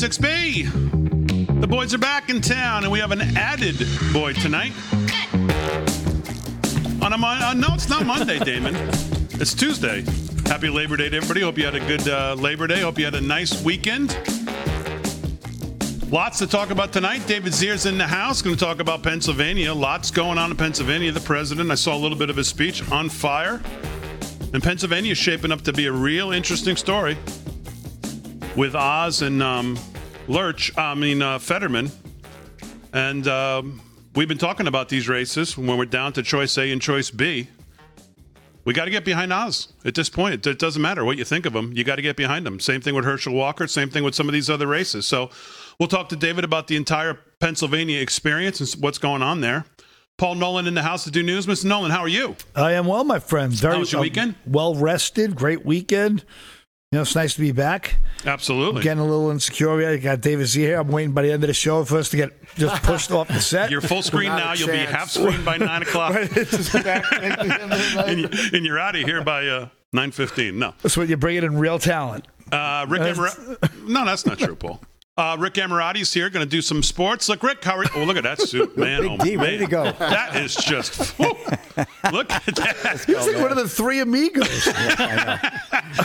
from Studio 6B. The boys are back in town, and we have an added boy tonight. On a mon- uh, no, it's not Monday, Damon. It's Tuesday. Happy Labor Day to everybody. Hope you had a good uh, Labor Day. Hope you had a nice weekend. Lots to talk about tonight. David Zier's in the house. Going to talk about Pennsylvania. Lots going on in Pennsylvania. The president, I saw a little bit of his speech on fire. And Pennsylvania is shaping up to be a real interesting story with Oz and um, Lurch, I mean, uh, Fetterman. And um, we've been talking about these races when we're down to choice A and choice B. We got to get behind Oz at this point. It doesn't matter what you think of him. You got to get behind him. Same thing with Herschel Walker. Same thing with some of these other races. So we'll talk to David about the entire Pennsylvania experience and what's going on there. Paul Nolan in the house to do news. Mr. Nolan, how are you? I am well, my friend. Very How was your weekend? well rested. Great weekend. You know, it's nice to be back. Absolutely. Getting a little insecure. I got David Z here. I'm waiting by the end of the show for us to get just pushed off the set. You're full screen now. You'll be half screen by nine o'clock, It's just back- and, you, you're out of here by uh, nine fifteen. No, That's what you're bringing in real talent. uh, Rick. No, that's not true, Paul. Uh, Rick Amarati's here, going to do some sports. Look, Rick, how are you? Oh, look at that suit, man! Big oh, D, man. ready to go. That is just. whew. look at that. It's like one of the three amigos.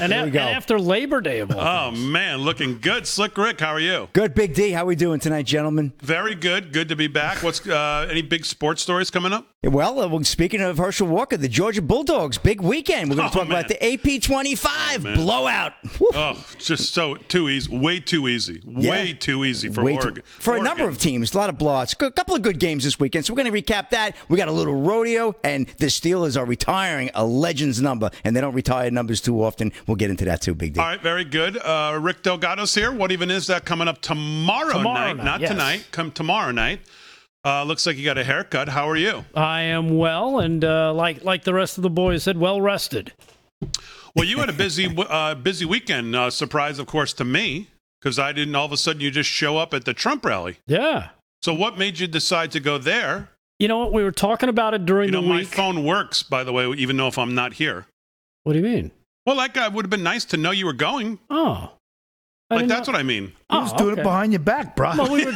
And, a- go. and after Labor Day of all Oh man, looking good, slick Rick. How are you? Good, Big D. How are we doing tonight, gentlemen? Very good. Good to be back. What's uh, any big sports stories coming up? Well, uh, speaking of Herschel Walker, the Georgia Bulldogs, big weekend. We're going Oh, to talk man. about the AP 25 man. blowout. Woo. Oh, just so too easy. Way too easy. Way too easy for Way too- Oregon. for a number of teams, a lot of blowouts. A couple of good games this weekend. So we're going to recap that. We got a little rodeo, and the Steelers are retiring a Legends number, and they don't retire numbers too often. We'll get into that too, Big D. All right, very good. Uh, Rick Delgado's here. What even is that coming up tomorrow, Tomorrow night? night, Not yes. tonight. Come tomorrow night. Uh, looks like you got a haircut. How are you? I am well, and uh, like like the rest of the boys said, well rested. Well, you had a busy uh, busy weekend. Uh, surprise, of course, to me because I didn't. All of a sudden, you just show up at the Trump rally. Yeah. So, what made you decide to go there? You know what? We were talking about it during You know, the my phone works, by the way, even though if I'm not here. What do you mean? Well, that guy would have been nice to know you were going. Oh. I Like that's know- what I mean. He was Oh, doing okay. it behind your back, bro. Well, we were,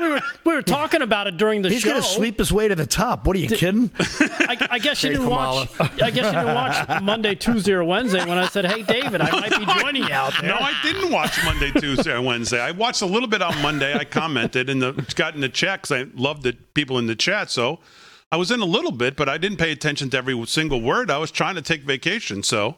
we were we were talking about it during the He's show. He's going to sweep his way to the top. What are you kidding? I, I guess you didn't watch. I guess you didn't watch Monday, Tuesday, or Wednesday when I said, "Hey, David, I might be joining you out there." No, I didn't watch Monday, Tuesday, or Wednesday. I watched a little bit on Monday. I commented and the, got in the chat 'cause I love the people in the chat. So I was in a little bit, but I didn't pay attention to every single word. I was trying to take vacation. So,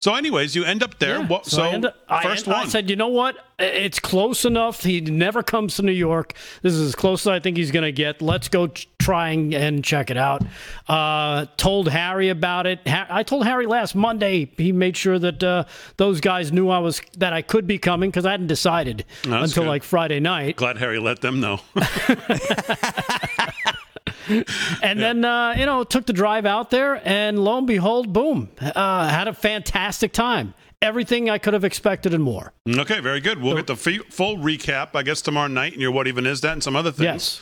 so anyways, you end up there. Yeah. What, so so I, ended- I first end- I said, you know what? It's close enough. He never comes to New York. This is as close as I think he's going to get. Let's go try and, and check it out. Uh, told Harry about it. Ha- I told Harry last Monday. He made sure that uh, those guys knew I was that I could be coming because I hadn't decided until good. like Friday night. Glad Harry let them know. And then, uh, you know, took the drive out there, and lo and behold, boom, uh, had a fantastic time. Everything I could have expected and more. okay, very good. We'll get the fe- full recap, I guess, tomorrow night and your What Even Is That and some other things. Yes.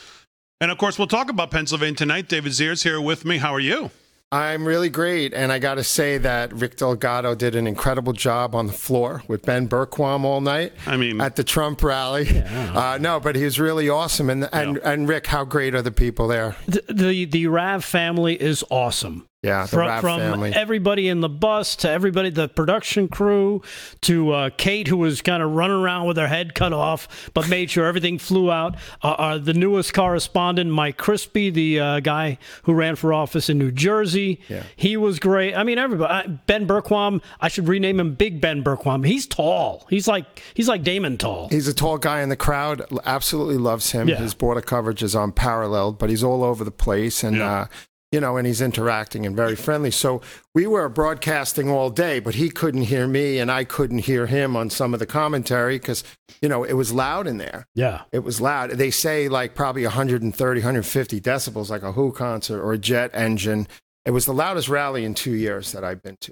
And of course, we'll talk about Pennsylvania tonight. David Zier's here with me. How are you? I'm really great, and I got to say that Rick Delgado did an incredible job on the floor with Ben Bergquam all night. I mean- at the Trump rally. Uh, no, but he was really awesome, and and, and Rick, how great are the people there? The, the the Rav family is awesome. Yeah, from, from everybody in the bus to everybody, the production crew, to uh, Kate, who was kind of running around with her head cut off, but made sure everything flew out. Uh, uh, the newest correspondent, Mike Crispi, the uh, guy who ran for office in New Jersey, Yeah. he was great. I mean, everybody. I- Ben Bergquam, I should rename him Big Ben Bergquam. He's tall. He's like he's like Damon tall. He's a tall guy in the crowd. Absolutely loves him. Yeah. His border coverage is unparalleled, but he's all over the place, and Yeah. You know, and he's interacting and very friendly. So we were broadcasting all day, but he couldn't hear me, and I couldn't hear him on some of the commentary because you know it was loud in there. Yeah. It was loud. They say like probably 130, 150 decibels, like a Who concert or a jet engine. It was the loudest rally in two years that I've been to.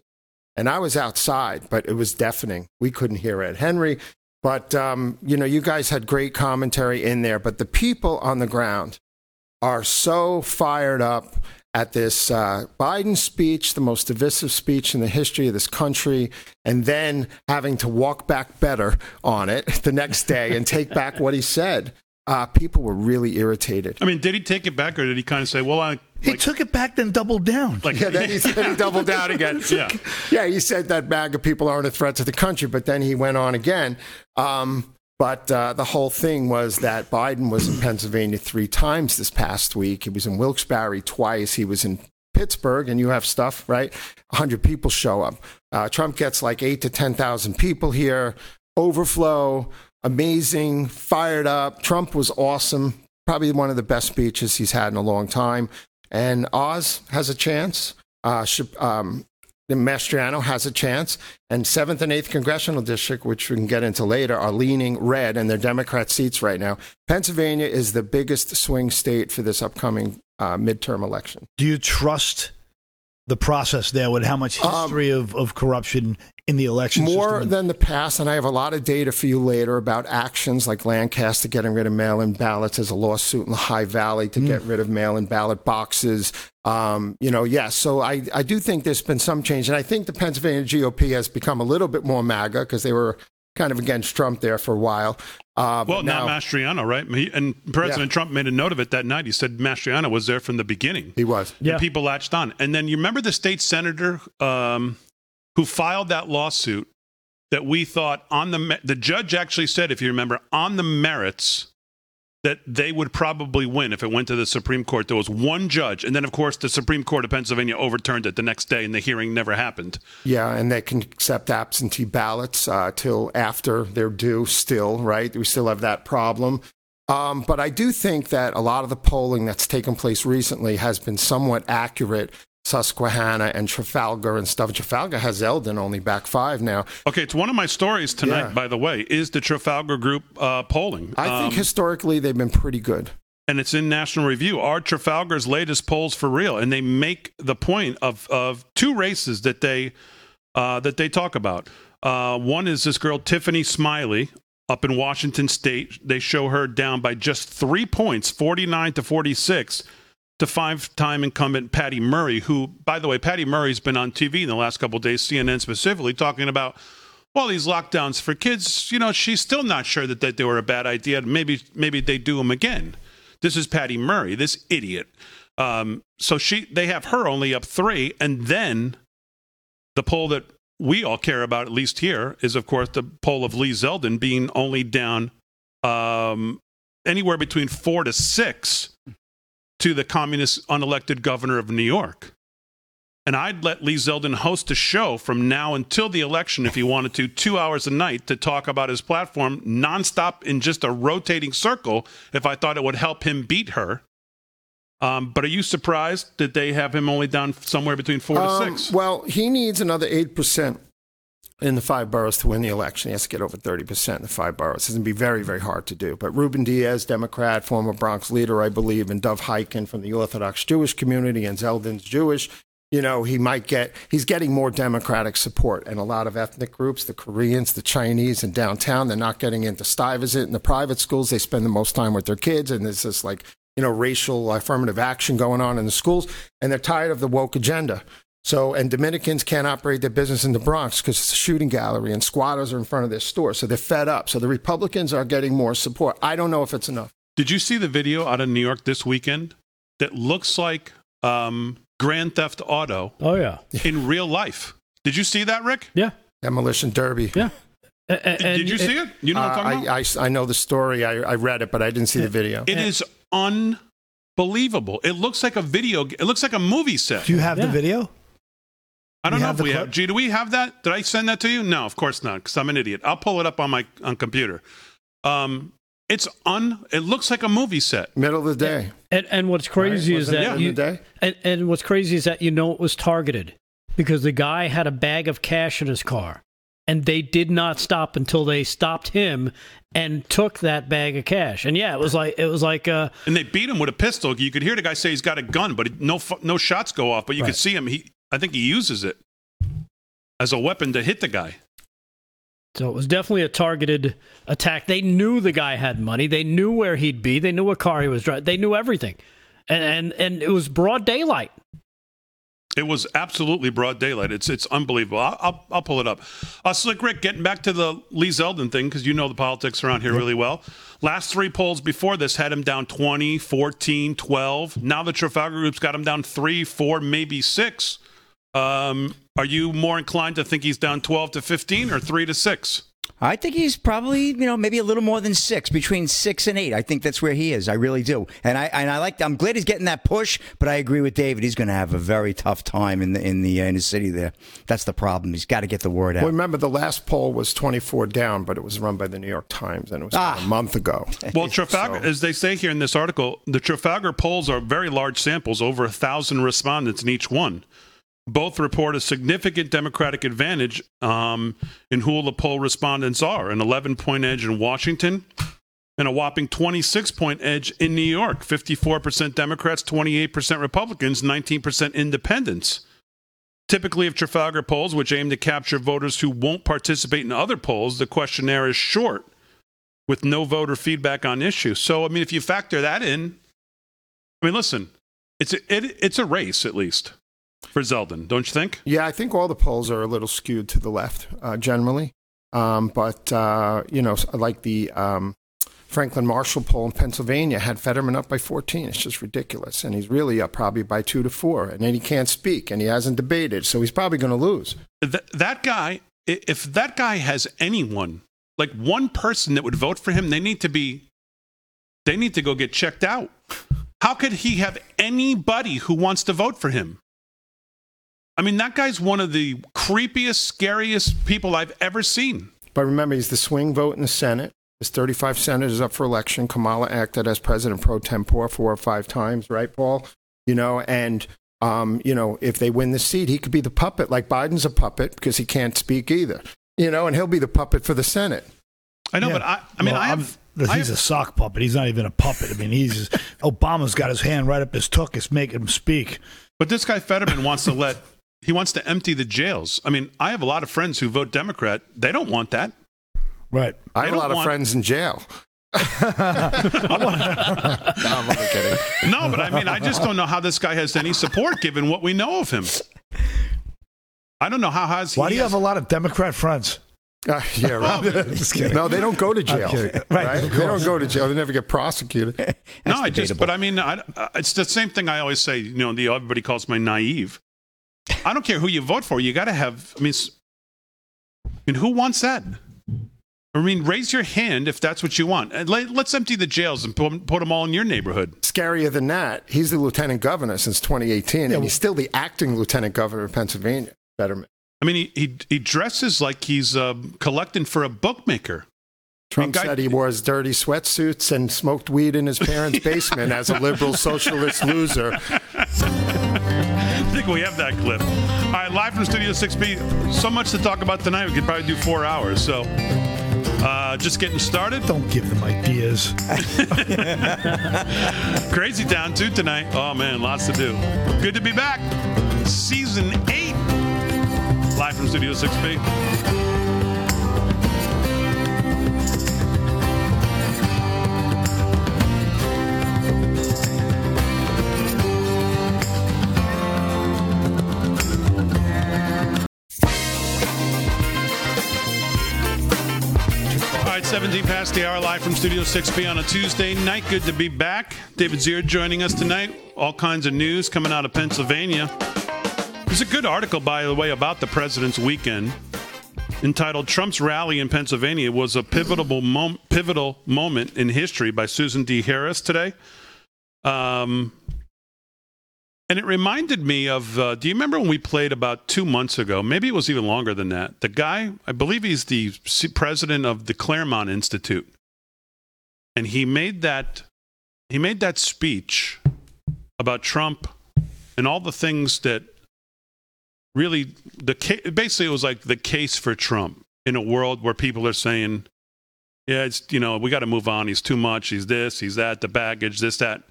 And I was outside, but it was deafening. We couldn't hear Ed Henry. But, um, you know, you guys had great commentary in there, but the people on the ground are so fired up at this uh, Biden speech, the most divisive speech in the history of this country, and then having to walk back better on it the next day and take back what he said. Uh, people were really irritated. I mean, did he take it back, or did he kind of say, "Well, I He like, took it back, then doubled down. like Yeah, then he, then he doubled down again. Yeah. yeah, he said that MAGA people aren't a threat to the country, but then he went on again. Um, but uh, the whole thing was that Biden was in Pennsylvania three times this past week. He was in Wilkes-Barre twice. He was in Pittsburgh, and you have stuff, right? 100 people show up. Uh, Trump gets like eight to 10,000 people here. Overflow, amazing, fired up. Trump was awesome. Probably one of the best speeches he's had in a long time. And Oz has a chance. Uh, um, Mastriano has a chance. And 7th and 8th Congressional District, which we can get into later, are leaning red and they're Democrat seats right now. Pennsylvania is the biggest swing state for this upcoming uh, midterm election. Do you trust the process there with how much history of, of corruption in the election Um, More system? than the past, and I have a lot of data for you later about actions like Lancaster getting rid of mail in ballots. There's a lawsuit in the High Valley to get rid of mail in ballot boxes. Um, you know, yes. So I, I do think there's been some change. And I think the Pennsylvania GOP has become a little bit more MAGA because they were kind of against Trump there for a while. Uh, well, but not Mastriano, right? He, and President Yeah. Trump made a note of it that night. He said Mastriano was there from the beginning. he was. Yeah. And people latched on. And then you remember the state senator um, who filed that lawsuit that we thought on the the judge actually said, if you remember, on the merits that they would probably win if it went to the Supreme Court. There was one judge, and then of course the Supreme Court of Pennsylvania overturned it the next day, and the hearing never happened. Yeah, and they can accept absentee ballots uh, till after they're due. Still, right? We still have that problem. Um, but I do think that a lot of the polling that's taken place recently has been somewhat accurate. Susquehanna and Trafalgar and stuff. Trafalgar has Zeldin only back five now. Okay, it's one of my stories tonight, Yeah. by the way, is the Trafalgar Group uh, polling. I think Um, historically they've been pretty good. and it's in National Review. Are Trafalgar's latest polls for real? And they make the point of of two races that they uh, that they talk about. Uh, one is this girl Tiffany Smiley up in Washington State. They show her down by just three points, forty nine to forty six. To five-time incumbent Patty Murray, who, by the way, Patty Murray's been on TV in the last couple days, CNN specifically, talking about well, these lockdowns for kids, you know, she's still not sure that, that they were a bad idea. Maybe maybe they do them again. This is Patty Murray, this idiot. Um, so she they have her only up three, and then the poll that we all care about, at least here, is of course the poll of Lee Zeldin being only down um, anywhere between four to six to the communist unelected governor of New York. And I'd let Lee Zeldin host a show from now until the election if he wanted to, two hours a night to talk about his platform nonstop in just a rotating circle if I thought it would help him beat her. Um, but are you surprised that they have him only down somewhere between four Um, to six? Well, he needs another 8% in the five boroughs to win the election. He has to get over 30% in the five boroughs. It's going to be very, very hard to do. But Ruben Diaz, Democrat, former Bronx leader, I believe, and Dov Hikind from the Orthodox Jewish community, and Zeldin's Jewish, you know, he might get, he's getting more Democratic support. And a lot of ethnic groups, the Koreans, the Chinese, and downtown, they're not getting into Stuyvesant in the private schools. They spend the most time with their kids. And there's this like, you know, racial affirmative action going on in the schools. And they're tired of the woke agenda. So, and Dominicans can't operate their business in the Bronx because it's a shooting gallery and squatters are in front of their store. So they're fed up. So the Republicans are getting more support. I don't know if it's enough. Did you see the video out of New York this weekend that looks like um, Grand Theft Auto Oh yeah, in real life? Did you see that, Rick? yeah, Demolition Derby. yeah. A- a- Did, and did you see it? You know what I'm Uh, talking about? I, I, I know the story. I, I read it, but I didn't see the video. It is unbelievable. It looks like a video. It looks like a movie set. Do you have Yeah. the video? I don't you know have if we clip? have. Gee, do we have that? Did I send that to you? No, of course not, because I'm an idiot. I'll pull it up on my on computer. Um, it's un. It looks like a movie set. Middle of the day. And, and what's crazy Right? is that in you, the day? and, and what's crazy is that you know it was targeted because the guy had a bag of cash in his car, and they did not stop until they stopped him and took that bag of cash. And yeah, it was like it was like uh, And they beat him with a pistol. You could hear the guy say he's got a gun, but no no shots go off. But you Right. could see him. He, I think he uses it as a weapon to hit the guy. so it was definitely a targeted attack. They knew the guy had money. They knew where he'd be. They knew what car he was driving. They knew everything. and and, and it was broad daylight. It was absolutely broad daylight. It's it's unbelievable. I'll I'll, I'll pull it up. Uh, Slick Rick, getting back to the Lee Zeldin thing because you know the politics around here really well. Last three polls before this had him down 20, 14, 12. Now the Trafalgar Group's got him down three, four, maybe six. Um, are you more inclined to think he's down 12 to 15 or three to six? I think he's probably, you know, maybe a little more than six, between six and eight. I think that's where he is. I really do, and I and I like. I'm glad he's getting that push, but I agree with David. He's going to have a very tough time in the in the uh, in the city there. That's the problem. He's got to get the word out. Well, remember the last poll was 24 down, but it was run by the New York Times, and it was Ah. a month ago. Well, Trafalgar, as they say here in this article, the Trafalgar polls are very large samples, over a thousand respondents in each one. Both report a significant Democratic advantage um, in who the poll respondents are an 11 point edge in Washington and a whopping 26 point edge in New York 54% Democrats, 28% Republicans, 19% independents. Typically, of Trafalgar polls, which aim to capture voters who won't participate in other polls, the questionnaire is short with no voter feedback on issues. So, I mean, if you factor that in, I mean, listen, it's a, it, it's a race at least for Zeldin, don't you think? Yeah, I think all the polls are a little skewed to the left uh, generally. Um, but, uh, you know, like the um, Franklin Marshall poll in Pennsylvania had Fetterman up by 14. It's just ridiculous. And he's really up probably by two to four. And then he can't speak and he hasn't debated. So he's probably going to lose. Th- that guy, if that guy has anyone, like one person that would vote for him, they need to be, they need to go get checked out. How could he have anybody who wants to vote for him? I mean, that guy's one of the creepiest, scariest people I've ever seen. But remember, he's the swing vote in the Senate. There's 35 senators up for election. Kamala acted as president pro tempore four or five times, right, Paul? You know, and um, you know, if they win the seat, he could be the puppet, like Biden's a puppet because he can't speak either. You know, and he'll be the puppet for the Senate. I know, Yeah. but I, I mean, Well, I I'm- have. He's I have- a sock puppet. He's not even a puppet. I mean, he's Obama's got his hand right up his tuck. It's making him speak. But this guy Fetterman wants to let he wants to empty the jails. I mean, I have a lot of friends who vote Democrat. They don't want that. Right. I have a don't lot of friends in jail. no, I'm only kidding. No, but I mean, I just don't know how this guy has any support given what we know of him. I don't know how has Why he do you has- have a lot of Democrat friends? Uh, yeah, right. Just kidding. No, they don't go to jail. kidding. Right? Right, They don't go to jail. They never get prosecuted. no, I just. But I mean, I, uh, it's the same thing I always say. You know, the everybody calls me naive. I don't care who you vote for. You got to have. I mean, and who wants that? I mean, raise your hand if that's what you want. And let, let's empty the jails and put, put them all in your neighborhood. Scarier than that, he's the lieutenant governor since 2018, Yeah, and he's still the acting lieutenant governor of Pennsylvania. Fetterman. I mean, he he, he dresses like he's um, collecting for a bookmaker. Trump guy- said he wore his dirty sweatsuits and smoked weed in his parents' basement as a liberal socialist loser. I think we have that clip. All right, live from Studio 6B. So much to talk about tonight. We could probably do four hours. So, uh, just getting started. Don't give them ideas. Crazy Town, too, tonight. Oh, man, lots to do. Good to be back. Season 8. Live from Studio 6B. Right, 17 past the hour, live from Studio 6B on a Tuesday night. Good to be back. David Zier joining us tonight. All kinds of news coming out of Pennsylvania. There's a good article, by the way, about the president's weekend entitled Trump's Rally in Pennsylvania was a pivotal, mom- pivotal moment in history by Susan D. Harris today. Um, and it reminded me of uh, do you remember when we played about two months ago? Maybe it was even longer than that. The guy, I believe he's the president of the Claremont Institute. And he made that he made that speech about Trump and all the things that really the ca- basically it was like the case for Trump in a world where people are saying yeah, it's you know, we got to move on. He's too much. He's this, he's that, the baggage, this, that.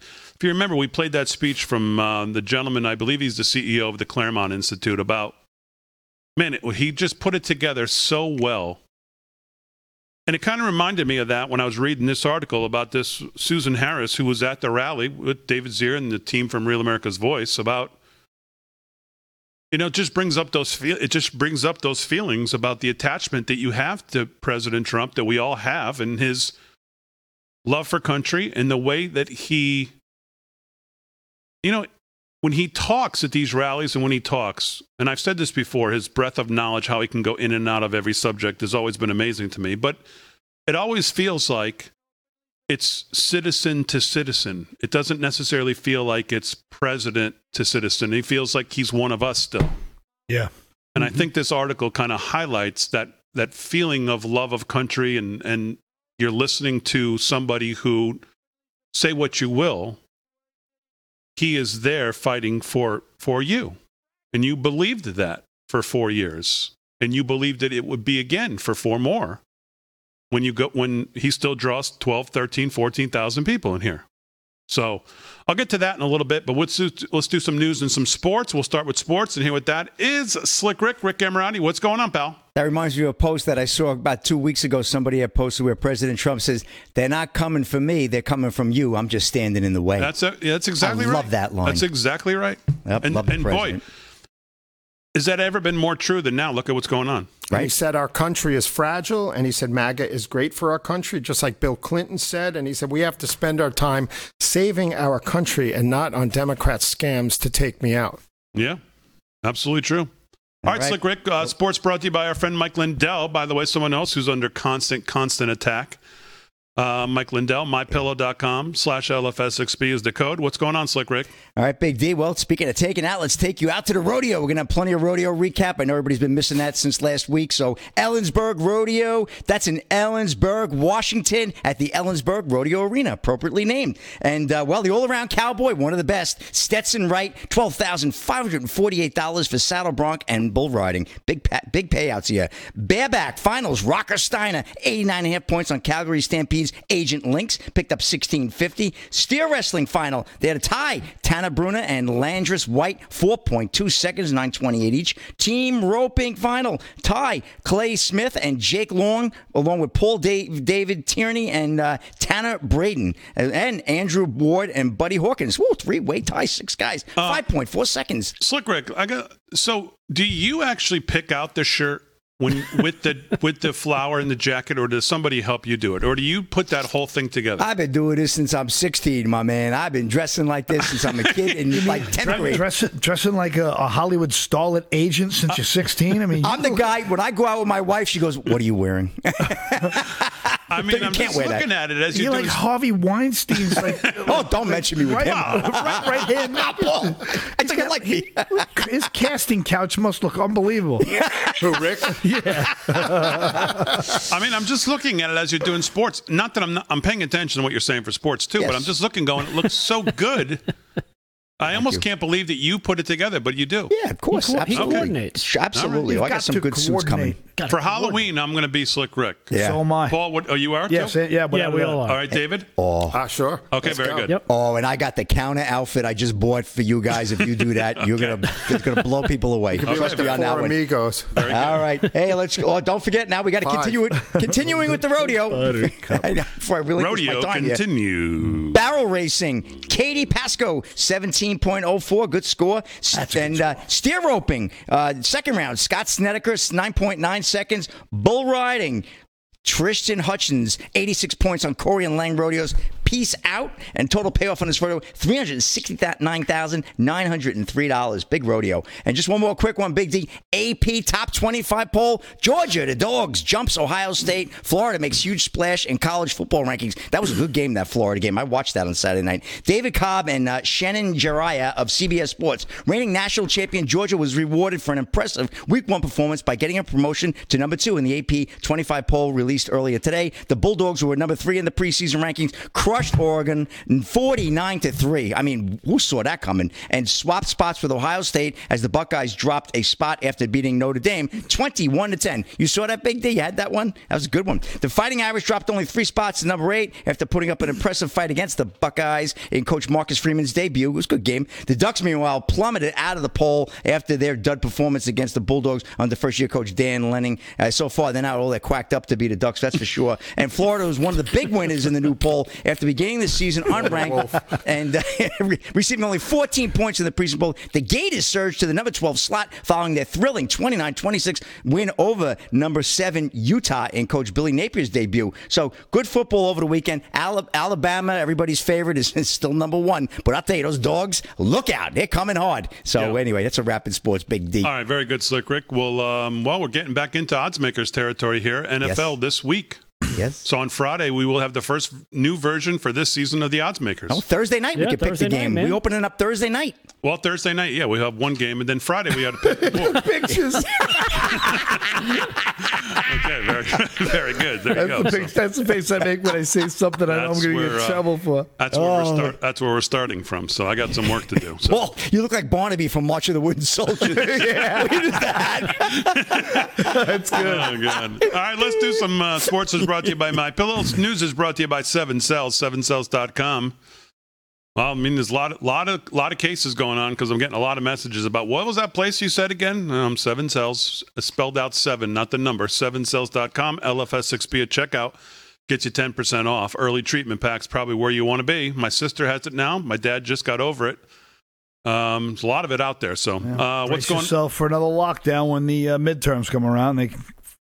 If you remember, we played that speech from uh, the gentleman, I believe he's the CEO of the Claremont Institute, about, man, it, he just put it together so well. And it kind of reminded me of that when I was reading this article about this Susan Harris, who was at the rally with David Zier and the team from Real America's Voice about, you know, it just brings up those feel. It just brings up those feelings about the attachment that you have to President Trump that we all have, and his love for country and the way that he, you know, when he talks at these rallies and when he talks, and I've said this before, his breadth of knowledge, how he can go in and out of every subject, has always been amazing to me. But it always feels like it's citizen to citizen. It doesn't necessarily feel like it's president to citizen. He feels like he's one of us still. Yeah. And I mm-hmm. think this article kind of highlights that that feeling of love of country and and you're listening to somebody who say what you will he is there fighting for for you. And you believed that for 4 years. And you believed that it would be again for four more. When you go when he still draws 12 13 14,000 people in here so I'll get to that in a little bit, but let's do, let's do some news and some sports. We'll start with sports, and here with that is Slick Rick, Rick Emirati. What's going on, pal? That reminds me of a post that I saw about two weeks ago. Somebody had posted where President Trump says, "They're not coming for me; they're coming from you. I'm just standing in the way." That's a, yeah, that's exactly I right. love that line. That's exactly right. Yep, and love the and boy, president. Has that ever been more true than now? Look at what's going on. And He said our country is fragile, and he said MAGA is great for our country, just like Bill Clinton said. And he said we have to spend our time saving our country and not on Democrat scams to take me out. Yeah, absolutely true. All right, right. Slick Rick. Uh, sports brought to you by our friend Mike Lindell. By the way, someone else who's under constant, constant attack. Uh, Mike Lindell, mypillow.com slash LFS6B is the code. What's going on, Slick Rick? All right, Big D. Well, speaking of taking out, let's take you out to the rodeo. We're going to have plenty of rodeo recap. I know everybody's been missing that since last week. So, Ellensburg Rodeo, that's in Ellensburg, Washington, at the Ellensburg Rodeo Arena, appropriately named. And, uh, well, the all around cowboy, one of the best, Stetson Wright, $12,548 for saddle bronc and bull riding. Big, pa- big payouts here. Bareback Finals, Rocker Steiner, 89.5 points on Calgary Agent Links, picked up 1650. Steer Wrestling Final, they had a tie. Tanner Brunner and Landris White, 4.2 seconds, 928 each. Team Roping Final, tie. Clay Smith and Jake Long, along with Paul da- David Tierney and uh, Tanner Braden, and, and Andrew Ward and Buddy Hawkins. Woo, three-way tie, six guys, 5.4 seconds. Slick Rick, I got so do you actually pick out the shirt when with the with the flower and the jacket or does somebody help you do it? Or do you put that whole thing together? I've been doing this since I'm 16, my man. I've been dressing like this since I'm a kid in like 10th Dre- grade. dress, dressing like a, a Hollywood starlet agent since uh, you're 16. I mean, I'm the guy. When I go out with my wife, she goes, "What are you wearing?" I mean, you I'm can't just wear that. looking at it as you're you're like doing Harvey Weinstein's like. oh, don't mention me with right, him. right, right here. Not Paul. I think I like me. His casting couch must look unbelievable. Who, Rick? Yeah. I mean, I'm just looking at it as you're doing sports. Not that I'm not, I'm paying attention to what you're saying for sports too, but I'm just looking, going, it looks so good. I almost can't believe that you put it together, but you do. Yeah, of course. He co- he absolutely. coordinates. Absolutely. You've I got got some to good suits coming. Gotta For. Halloween, I'm going to be Slick Rick. Yeah. So am I. Paul, what, oh, you are? Yes, too? yeah, but Yeah, I- we all are. All right, David. Oh. Ah, sure. Okay, Let's very go. good. Yep. Oh, and I got the counter outfit I just bought for you guys. If you do that, you're gonna it's gonna blow people away. Be Trust me on that one. amigos. All right. Hey, let's. Oh, don't forget. Now we got to continue it. Continuing with the rodeo. Before I really Rodeo my time here. continue. Barrel racing, Katie Pasco, 17.04, good score. and uh, steer roping, uh, second round, Scott Snedecor, 9.9 seconds. Bull riding, Tristen Hutchings, 86 points on Corey and Lange rodeos. Peace out. And total payoff on this rodeo, $369,903. Big rodeo. And just one more quick one, Big D. AP top 25 poll. Georgia, the Dogs, jumps Ohio State. Florida makes huge splash in college football rankings. That was a good game, that Florida game. I watched that on Saturday night. David Cobb and uh, Shehan Jeyarajah of CBS Sports. Reigning national champion Georgia was rewarded for an impressive week one performance by getting a promotion to number two in the AP 25 poll released earlier today. The Bulldogs, were number three in the preseason rankings, crushed crushed Oregon 49 to 3. I mean, who saw that coming? And swapped spots with Ohio State as the Buckeyes dropped a spot after beating Notre Dame 21 to 10. You saw that big D? You had that one? That was a good one. The Fighting Irish dropped only three spots to number eight after putting up an impressive fight against the Buckeyes in Coach Marcus Freeman's debut. It was a good game. The Ducks, meanwhile, plummeted out of the poll after their dud performance against the Bulldogs under first year coach Dan Lanning. Uh, so far, they're not all that quacked up to be the Ducks, that's for sure. And Florida was one of the big winners in the new poll after beginning the season unranked and uh, receiving only 14 points in the preseason poll. The Gators surged to the number 12 slot following their thrilling 29 26 win over number 7 Utah in coach Billy Napier's debut. So good football over the weekend. Alabama, everybody's favorite, is, is still number one. But I'll tell you, those dogs, look out. They're coming hard. So Yeah. anyway, that's a rapid sports big D. All right, very good, Slick Rick. Well, um, well, we're getting back into odds makers territory here. NFL this week. Yes. So on Friday, we will have the first new version for this season of the odds makers. Oh, Thursday night we can could pick the night, game. man. we opening up Thursday night. Well, Thursday night, yeah, we have one game, and then Friday we had to pick the board. Pictures. Okay, very, very good. There you That's go. the, So that's the face I make when I say something I know I'm going to get in uh, trouble for. that's where we're Oh. start, That's where we're starting from. So I got some work to do. So. Well, you look like Barnaby from March of the Wooden Soldiers. Yeah. What is that? That's good. Oh, God. All right, let's do some uh, sports is brought to you by My Pillows. News is brought to you by Seven Cells, sevencells.com. Well, I mean, there's a lot, lot of, lot of cases going on because I'm getting a lot of messages about what was that place you said again? Um, seven Cells, spelled out seven, not the number. Sevencells.com, LFS6B at checkout gets you 10% off. Early treatment packs, probably where you want to be. My sister has it now. My dad just got over it. Um, there's a lot of it out there. So, uh, what's going? yourself for another lockdown when the uh, midterms come around. They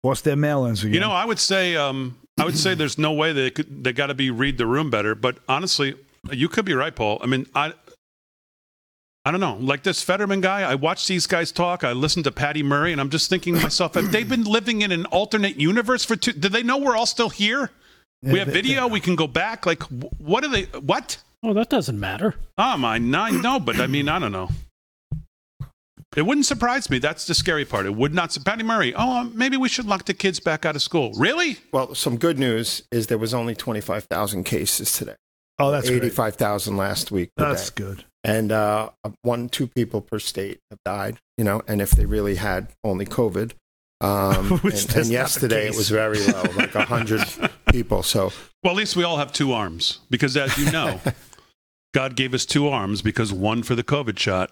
force their mail-ins again. You know, I would say um, I would say there's no way they could they got to be read the room better. But honestly, you could be right, Paul. I mean, I I don't know. Like this Fetterman guy, I watch these guys talk. I listen to Patty Murray, and I'm just thinking to myself, have they been living in an alternate universe for two? Do they know we're all still here? we have they- video. We can go back. Like, what are they? What? Oh, that doesn't matter. Oh my, I No, but I mean, I don't know. It wouldn't surprise me. That's the scary part. It would not. Patty Murray. Oh, um, maybe we should lock the kids back out of school. Really? Well, some good news is there was only 25,000 cases today. Oh, that's great. 85,000 last week. That's day. good. And uh, one, two people per state have died, you know, and if they really had only COVID. Um, Which and, and yesterday it was very low, like 100 people. So Well, at least we all have two arms because, as you know, God gave us two arms because one for the COVID shot,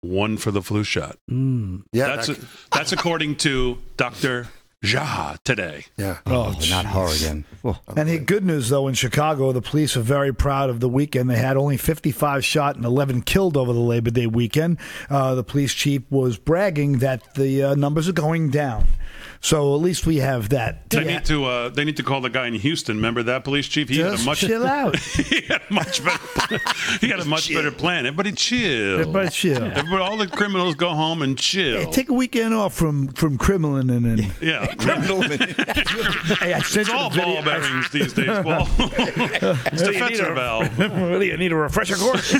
one for the flu shot. Mm. yeah, That's that- that's according to Doctor Jha today. yeah. Oh, not her again. Oh. And the good news, though, in Chicago, the police are very proud of the weekend. They had only 55 shot and 11 killed over the Labor Day weekend. Uh, the police chief was bragging that the uh, numbers are going down. So at least we have that. They need to uh, they need to call the guy in Houston. Remember that police chief? He had a much chill out. he had a much better he had a much better plan. Everybody chill. Everybody chill. Everybody, all the criminals go home and chill. Hey, take a weekend off from from criminaling and, and yeah, hey, I sent it's all the video. ball bearings these days, Paul. it's defensive valve. really, I need a refresher course.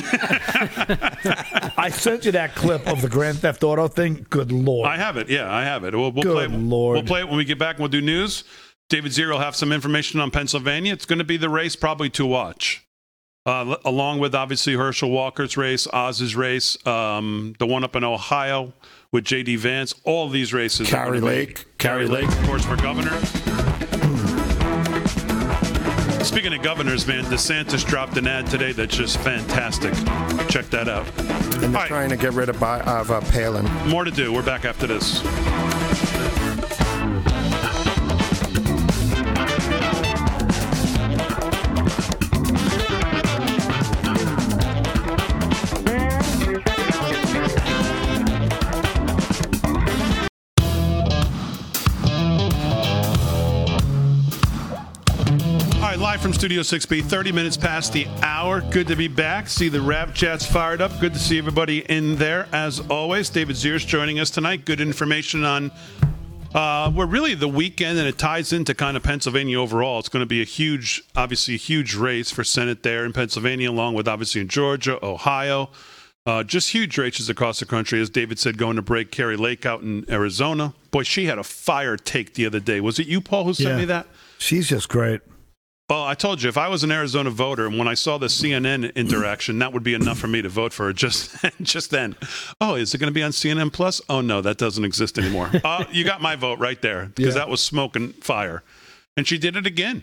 I sent you that clip of the Grand Theft Auto thing. Good lord! I have it. Yeah, I have it. We'll, we'll Good play. it. Lord. We'll play it when we get back. and We'll do news. David Zier will have some information on Pennsylvania. It's going to be the race probably to watch, uh, along with obviously Herschel Walker's race, Oz's race, um, the one up in Ohio with J.D. Vance. All these races. Kari Lake. Kari Lake, of course, for governor. Speaking of governors, man, DeSantis dropped an ad today that's just fantastic. Check that out. And they're right. trying to get rid of, of uh, Palin. More to do. We're back after this. Live from Studio 6B, 30 minutes past the hour. Good to be back. See the rap chats fired up. Good to see everybody in there, as always. David Zier's joining us tonight. Good information on uh, we're really the weekend, and it ties into kind of Pennsylvania overall. It's going to be a huge, obviously, a huge race for Senate there in Pennsylvania, along with obviously in Georgia, Ohio. Uh, just huge races across the country. As David said, going to break Kari Lake out in Arizona. Boy, she had a fire take the other day. Was it you, Paul, who sent Yeah. me that? She's just great. Well, I told you if I was an Arizona voter and when I saw the CNN interaction, that would be enough for me to vote for her. Just, just then. Oh, is it going to be on CNN Plus? Oh no, that doesn't exist anymore. uh, you got my vote right there because Yeah. that was smoke and fire, and she did it again.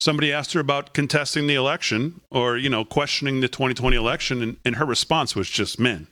Somebody asked her about contesting the election or you know questioning the 2020 election, and, and her response was just, "Man,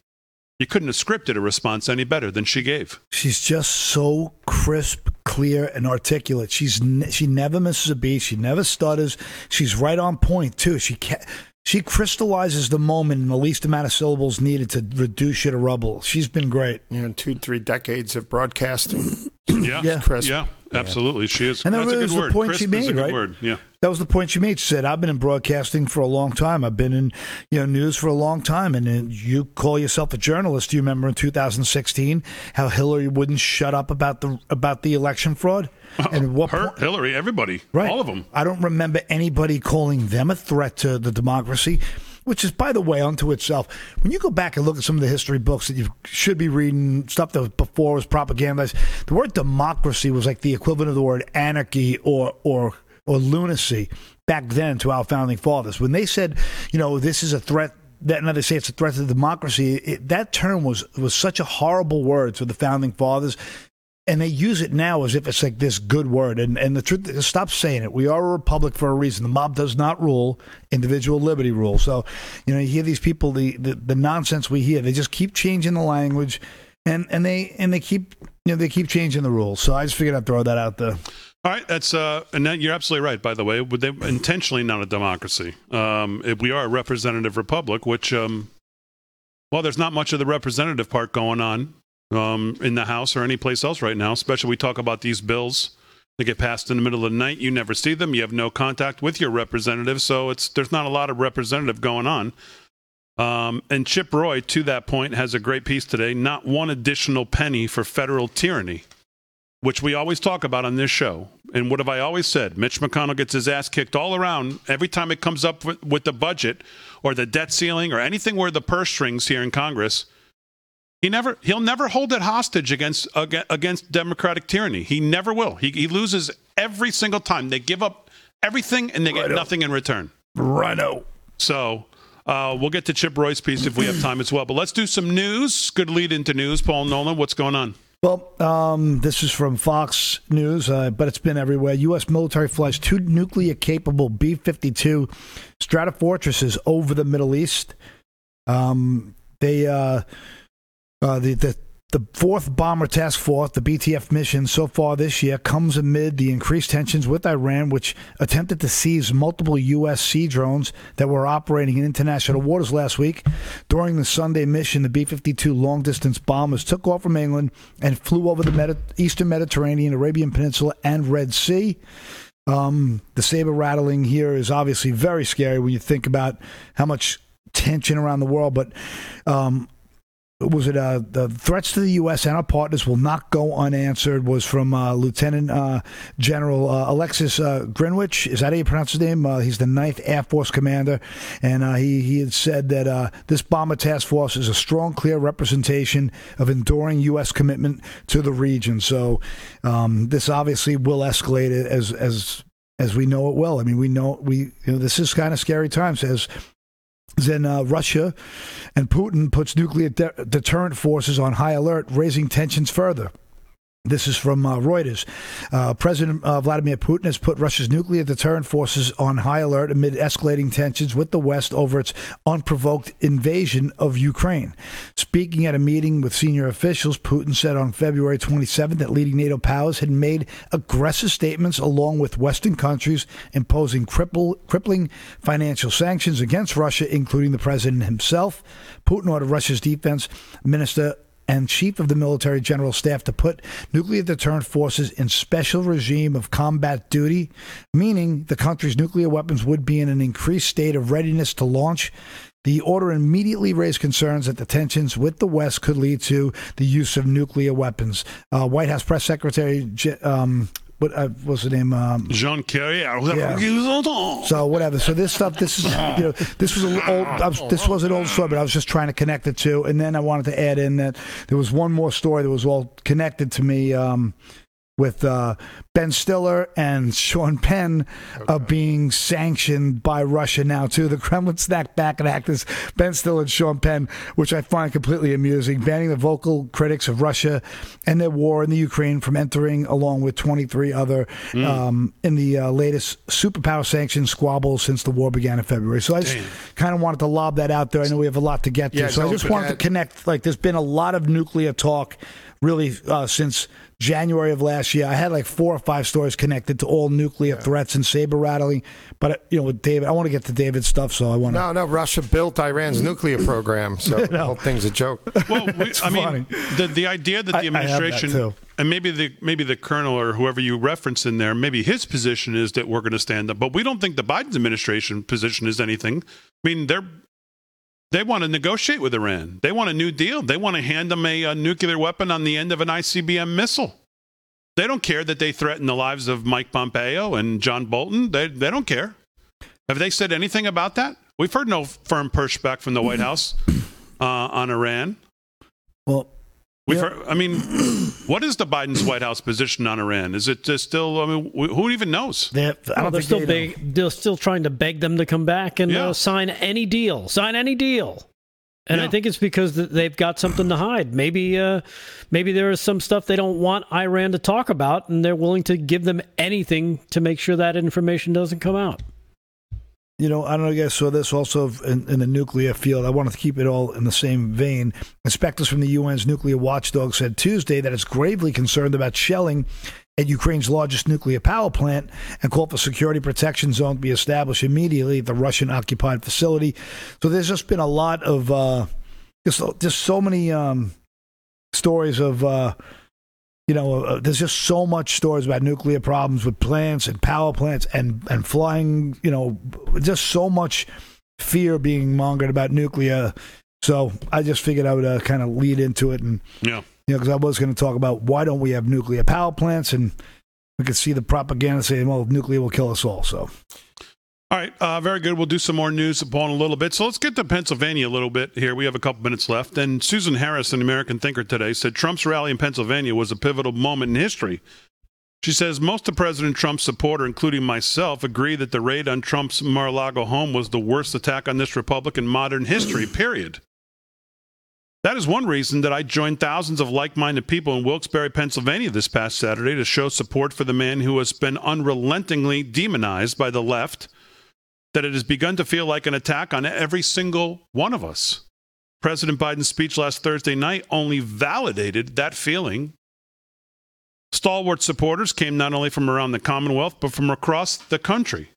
you couldn't have scripted a response any better than she gave." She's just so crisp, clear, and articulate. She's ne- she never misses a beat. She never stutters. She's right on point too. She ca- she crystallizes the moment in the least amount of syllables needed to reduce shit to rubble. She's been great. You know, two, three decades of broadcasting. Yeah, Yeah. Crisp. yeah, absolutely. She is. And that that's a really good was the point she Crisp is a made, right? Word. Yeah. That was the point she made. She said, "I've been in broadcasting for a long time. I've been in you know news for a long time, and you call yourself a journalist. Do you remember in 2016 how Hillary wouldn't shut up about the about the election fraud? And what Her, point- Hillary, everybody, Right. all of them. I don't remember anybody calling them a threat to the democracy, which is, by the way, unto itself. When you go back and look at some of the history books that you should be reading, stuff that before was propagandized, the word democracy was like the equivalent of the word anarchy or or or lunacy back then to our founding fathers. When they said, you know, this is a threat. That now they say it's a threat to democracy. It, that term was was such a horrible word to the founding fathers and they use it now as if it's like this good word. And and the truth, is, stop saying it. We are a republic for a reason. The mob does not rule. Individual liberty rules. So, you know, you hear these people, the, the the nonsense we hear. They just keep changing the language, and and they and they keep you know they keep changing the rules. So I just figured I'd throw that out there. All right, that's uh, and that, you're absolutely right. By the way, they intentionally not a democracy. Um, we are a representative republic, which, um, well, there's not much of the representative part going on um, in the House or any place else right now. Especially we talk about these bills that get passed in the middle of the night. You never see them. You have no contact with your representative, so it's there's not a lot of representative going on. Um, and Chip Roy, to that point, has a great piece today. Not one additional penny for federal tyranny which we always talk about on this show. And what have I always said? Mitch McConnell gets his ass kicked all around every time it comes up with, with the budget or the debt ceiling or anything where the purse strings here in Congress. He never, he'll never hold it hostage against against democratic tyranny. He never will. He, he loses every single time. They give up everything and they get Righto. nothing in return. Rhino. So uh, we'll get to Chip Roy's piece if we have time as well. But let's do some news. Good lead into news. Paul Nolan, what's going on? Well, um, this is from Fox News, uh, but it's been everywhere. U.S. military flies two nuclear capable B 52 Stratofortresses over the Middle East. Um, they, uh, uh, the, the, the fourth bomber task force, the BTF mission so far this year, comes amid the increased tensions with Iran, which attempted to seize multiple U.S. sea drones that were operating in international waters last week. During the Sunday mission, the B 52 long distance bombers took off from England and flew over the Medi- eastern Mediterranean, Arabian Peninsula, and Red Sea. Um, the saber rattling here is obviously very scary when you think about how much tension around the world, but. Um, was it uh, the threats to the U.S. and our partners will not go unanswered? Was from uh, Lieutenant uh, General uh, Alexus uh, Greenwich. Is that how you pronounce his name? Uh, he's the Ninth Air Force commander, and he he had said that this bomber task force is a strong, clear representation of enduring U.S. commitment to the region. So um, this obviously will escalate as as as we know it will. I mean, we know we you know this is kind of scary times as then uh, Russia and Putin puts nuclear de- deterrent forces on high alert, raising tensions further. This is from uh, Reuters. Uh, President uh, Vladimir Putin has put Russia's nuclear deterrent forces on high alert amid escalating tensions with the West over its unprovoked invasion of Ukraine. Speaking at a meeting with senior officials, Putin said on February 27 that leading NATO powers had made aggressive statements along with Western countries imposing cripple, crippling financial sanctions against Russia, including the president himself. Putin ordered Russia's defense minister and chief of the military general staff to put nuclear deterrent forces in special regime of combat duty, meaning the country's nuclear weapons would be in an increased state of readiness to launch. The order immediately raised concerns that the tensions with the West could lead to the use of nuclear weapons. Uh, White House press secretary, J- um, what uh, was the name? Um, Jean Kerry. so whatever. So this stuff, this is you know, this was an old. I was, this was an old story, but I was just trying to connect it to. And then I wanted to add in that there was one more story that was all connected to me. Um, with uh, Ben Stiller and Sean Penn uh, being sanctioned by Russia now too. The Kremlin snapped back at actors Ben Stiller and Sean Penn, which I find completely amusing, banning the vocal critics of Russia and their war in the Ukraine from entering, along with 23 other um, in the uh, latest superpower sanctions squabble since the war began in February. So I just kind of wanted to lob that out there. I know we have a lot to get to, Yeah, so I just wanted to connect. Like, there's been a lot of nuclear talk, really, uh, since January of last year. I had like four or five stories connected to all nuclear threats and saber rattling. But uh, you know, with David, I want to get to David's stuff, so I want to. No, no, Russia built Iran's nuclear program, so the whole thing's a joke. Well, we, I mean, the the idea that the I- I have that administration too. and maybe the maybe the colonel or whoever you reference in there, maybe his position is that we're going to stand up, but we don't think the Biden administration position is anything. I mean, they're they want to negotiate with Iran. They want a new deal. They want to hand them a, a nuclear weapon on the end of an ICBM missile. They don't care that they threaten the lives of Mike Pompeo and John Bolton. They they don't care. Have they said anything about that? We've heard no firm pushback from the White House uh, on Iran. Well, We've Yeah. heard, I mean, what is the Biden's White House position on Iran? Is it uh, still? I mean, who even knows? they're, I Well, don't they're still they know. beg, they're still trying to beg them to come back and Yeah. uh, sign any deal, sign any deal. And I think it's because they've got something to hide. Maybe, uh, maybe there is some stuff they don't want Iran to talk about, and they're willing to give them anything to make sure that information doesn't come out. You know, I don't know if you guys saw this also in, in the nuclear field. I wanted to keep it all in the same vein. Inspectors from the UN's nuclear watchdog said Tuesday that it's gravely concerned about shelling at Ukraine's largest nuclear power plant and called for security protection zone to be established immediately at the Russian occupied facility. So there's just been a lot of uh, just just so many um, stories of. Uh, you know, uh, there's just so much stories about nuclear problems with plants and power plants and and flying. You know, just so much fear being mongered about nuclear. So I just figured I would uh, kind of lead into it, and Yeah. you know, because I was going to talk about why don't we have nuclear power plants, and we could see the propaganda saying, "Well, nuclear will kill us all." So All right, uh, very good. We'll do some more news upon a little bit. So let's get to Pennsylvania a little bit here. We have a couple minutes left. And Susan Harris, an American thinker today, said Trump's rally in Pennsylvania was a pivotal moment in history. She says most of President Trump's supporter, including myself, agree that the raid on Trump's Mar-a-Lago home was the worst attack on this republic in modern history. Period. That is one reason that I joined thousands of like minded people in Wilkes-Barre, Pennsylvania this past Saturday to show support for the man who has been unrelentingly demonized by the left, that it has begun to feel like an attack on every single one of us. President Biden's speech last Thursday night only validated that feeling. Stalwart supporters came not only from around the Commonwealth, but from across the country.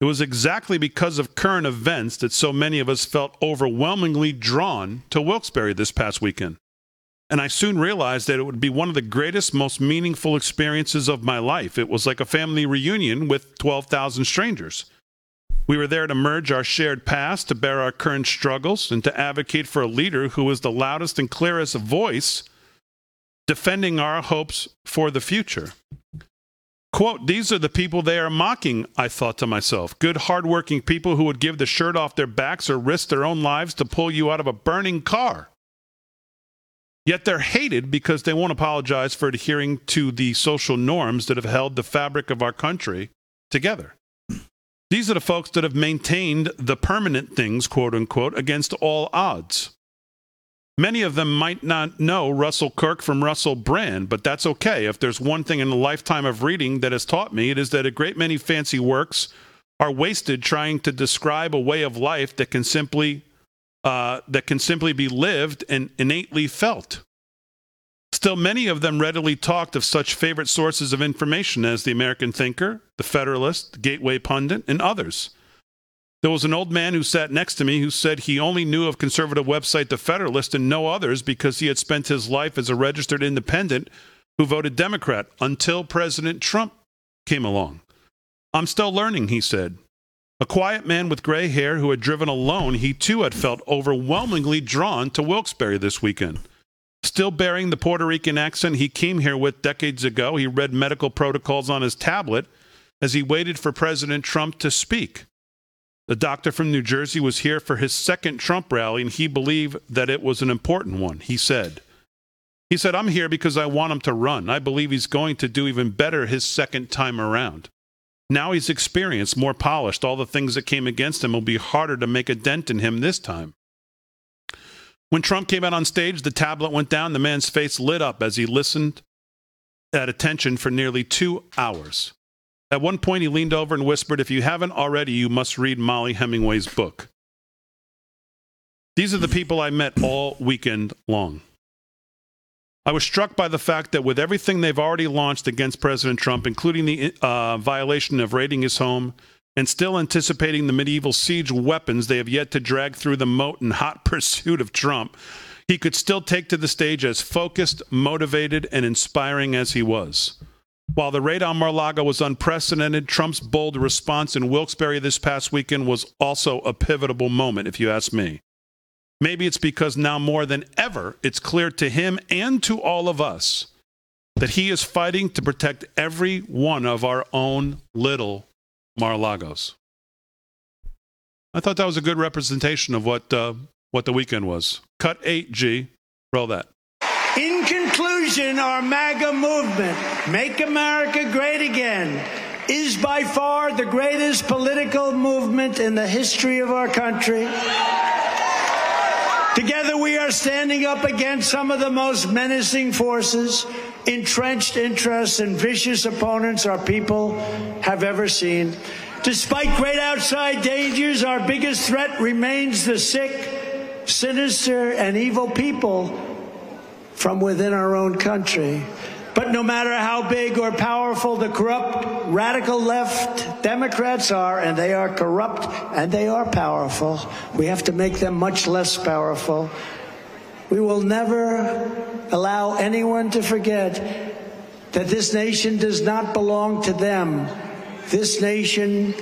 It was exactly because of current events that so many of us felt overwhelmingly drawn to Wilkes-Barre this past weekend. And I soon realized that it would be one of the greatest, most meaningful experiences of my life. It was like a family reunion with 12,000 strangers. We were there to merge our shared past, to bear our current struggles, and to advocate for a leader who was the loudest and clearest voice defending our hopes for the future. Quote, these are the people they are mocking, I thought to myself. Good, hardworking people who would give the shirt off their backs or risk their own lives to pull you out of a burning car. Yet they're hated because they won't apologize for adhering to the social norms that have held the fabric of our country together. These are the folks that have maintained the permanent things, quote unquote, against all odds. Many of them might not know Russell Kirk from Russell Brand, but that's okay. If there's one thing in a lifetime of reading that has taught me, it is that a great many fancy works are wasted trying to describe a way of life that can simply uh, that can simply be lived and innately felt. Still, many of them readily talked of such favorite sources of information as the American Thinker, the Federalist, the Gateway Pundit, and others. There was an old man who sat next to me who said he only knew of conservative website The Federalist and no others because he had spent his life as a registered independent who voted Democrat until President Trump came along. I'm still learning, he said. A quiet man with gray hair who had driven alone, he too had felt overwhelmingly drawn to Wilkes-Barre this weekend. Still bearing the Puerto Rican accent he came here with decades ago, he read medical protocols on his tablet as he waited for President Trump to speak. The doctor from New Jersey was here for his second Trump rally, and he believed that it was an important one. He said, He said, I'm here because I want him to run. I believe he's going to do even better his second time around. Now he's experienced, more polished. All the things that came against him will be harder to make a dent in him this time. When Trump came out on stage, the tablet went down. The man's face lit up as he listened at attention for nearly two hours. At one point, he leaned over and whispered, If you haven't already, you must read Mollie Hemingway's book. These are the people I met all weekend long. I was struck by the fact that with everything they've already launched against President Trump, including the uh, violation of raiding his home, and still anticipating the medieval siege weapons they have yet to drag through the moat in hot pursuit of Trump, he could still take to the stage as focused, motivated, and inspiring as he was. While the raid on Mar-a-Lago was unprecedented, Trump's bold response in Wilkes-Barre this past weekend was also a pivotal moment, if you ask me. Maybe it's because now more than ever, it's clear to him and to all of us that he is fighting to protect every one of our own little Mar-a-Lagos. I thought that was a good representation of what uh, what the weekend was. Cut eight, G. Roll that. In conclusion, our MAGA movement, Make America Great Again, is by far the greatest political movement in the history of our country. Together, we are standing up against some of the most menacing forces, entrenched interests, and vicious opponents our people have ever seen. Despite great outside dangers, our biggest threat remains the sick, sinister, and evil people from within our own country. But no matter how big or powerful the corrupt radical left Democrats are, and they are corrupt and they are powerful, we have to make them much less powerful. We will never allow anyone to forget that this nation does not belong to them. This nation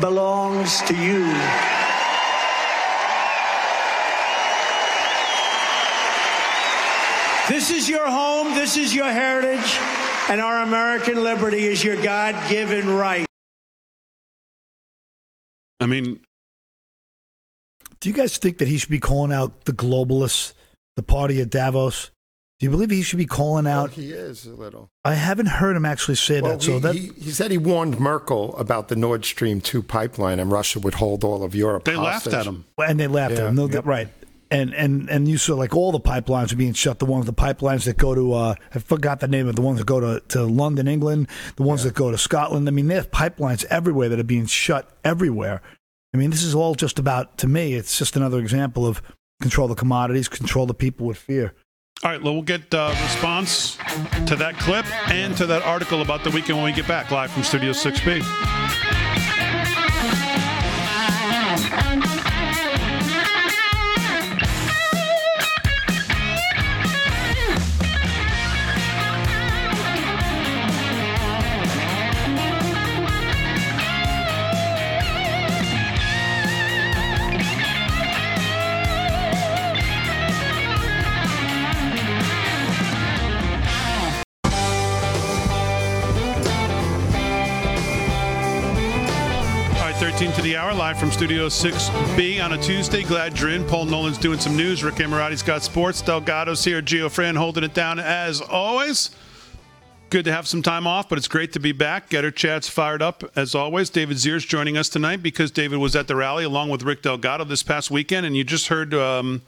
belongs to you. This is your home, this is your heritage, and our American liberty is your God given right. I mean, Do you guys think that he should be calling out the globalists, the party at Davos? Do you believe he should be calling Well, out? he is a little. I haven't heard him actually say Well, that. So he, that he, he said he warned Merkel about the Nord Stream 2 pipeline and Russia would hold all of Europe. they laughed at him. and they laughed Yeah, at him. No, yep. right. And and and you saw like all the pipelines are being shut. The ones, the pipelines that go to uh, I forgot the name of the ones that go to, to London, England. The ones that go to Scotland. I mean, there's pipelines everywhere that are being shut everywhere. I mean, this is all just about to me. It's just another example of control the commodities, control the people with fear. All right, well, we'll get uh, response to that clip and to that article about the weekend when we get back live from Studio 6B. The hour, live from Studio 6B on a Tuesday. Glad you're in. Paul Nolan's doing some news. Rick Emirati's got sports. Delgado's here. Gio Fran holding it down as always. Good to have some time off, but it's great to be back. Gettr Chat's fired up as always. David Zier's joining us tonight because David was at the rally along with Rick Delgado this past weekend, and you just heard um,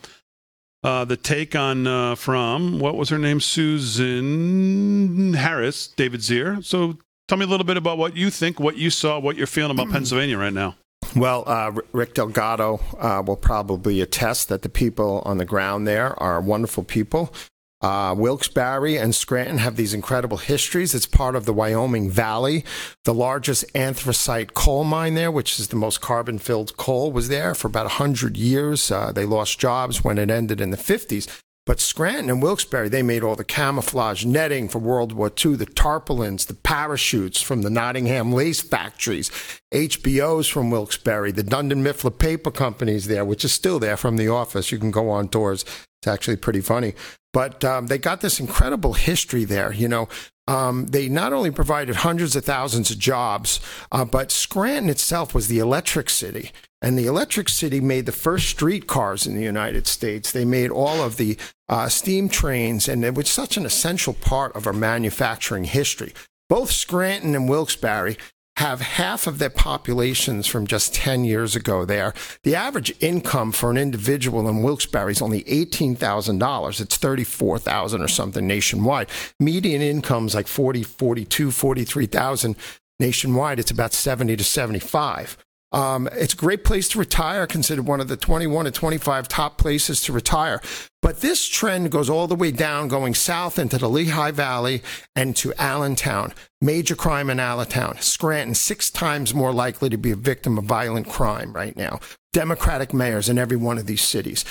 uh, the take on uh, from what was her name, Susan Harris, David Zier. So tell me a little bit about what you think, what you saw, what you're feeling about Pennsylvania right now. Well, uh, Rick Delgado uh, will probably attest that the people on the ground there are wonderful people. Uh, Wilkes-Barre and Scranton have these incredible histories. It's part of the Wyoming Valley. The largest anthracite coal mine there, which is the most carbon-filled coal, was there for about 100 years. Uh, they lost jobs when it ended in the 50s. But Scranton and Wilkes-Barre, they made all the camouflage netting for World War II, the tarpaulins, the parachutes from the Nottingham lace factories, HBOs from Wilkes-Barre, the Dunder Mifflin paper companies there, which is still there from the office. You can go on tours. It's actually pretty funny. But um, they got this incredible history there. You know, um, they not only provided hundreds of thousands of jobs, uh, but Scranton itself was the electric city. And the electric city made the first streetcars in the United States. They made all of the uh, steam trains, and it was such an essential part of our manufacturing history. Both Scranton and Wilkes-Barre have half of their populations from just 10 years ago there. The average income for an individual in Wilkes-Barre is only $18,000. It's 34,000 or something nationwide. Median income is like 40, 42, 43,000 nationwide. It's about 70 to 75. Um, it's a great place to retire, considered one of the 21 to 25 top places to retire. But this trend goes all the way down, going south into the Lehigh Valley and to Allentown. Major crime in Allentown. Scranton, six times more likely to be a victim of violent crime right now. Democratic mayors in every one of these cities.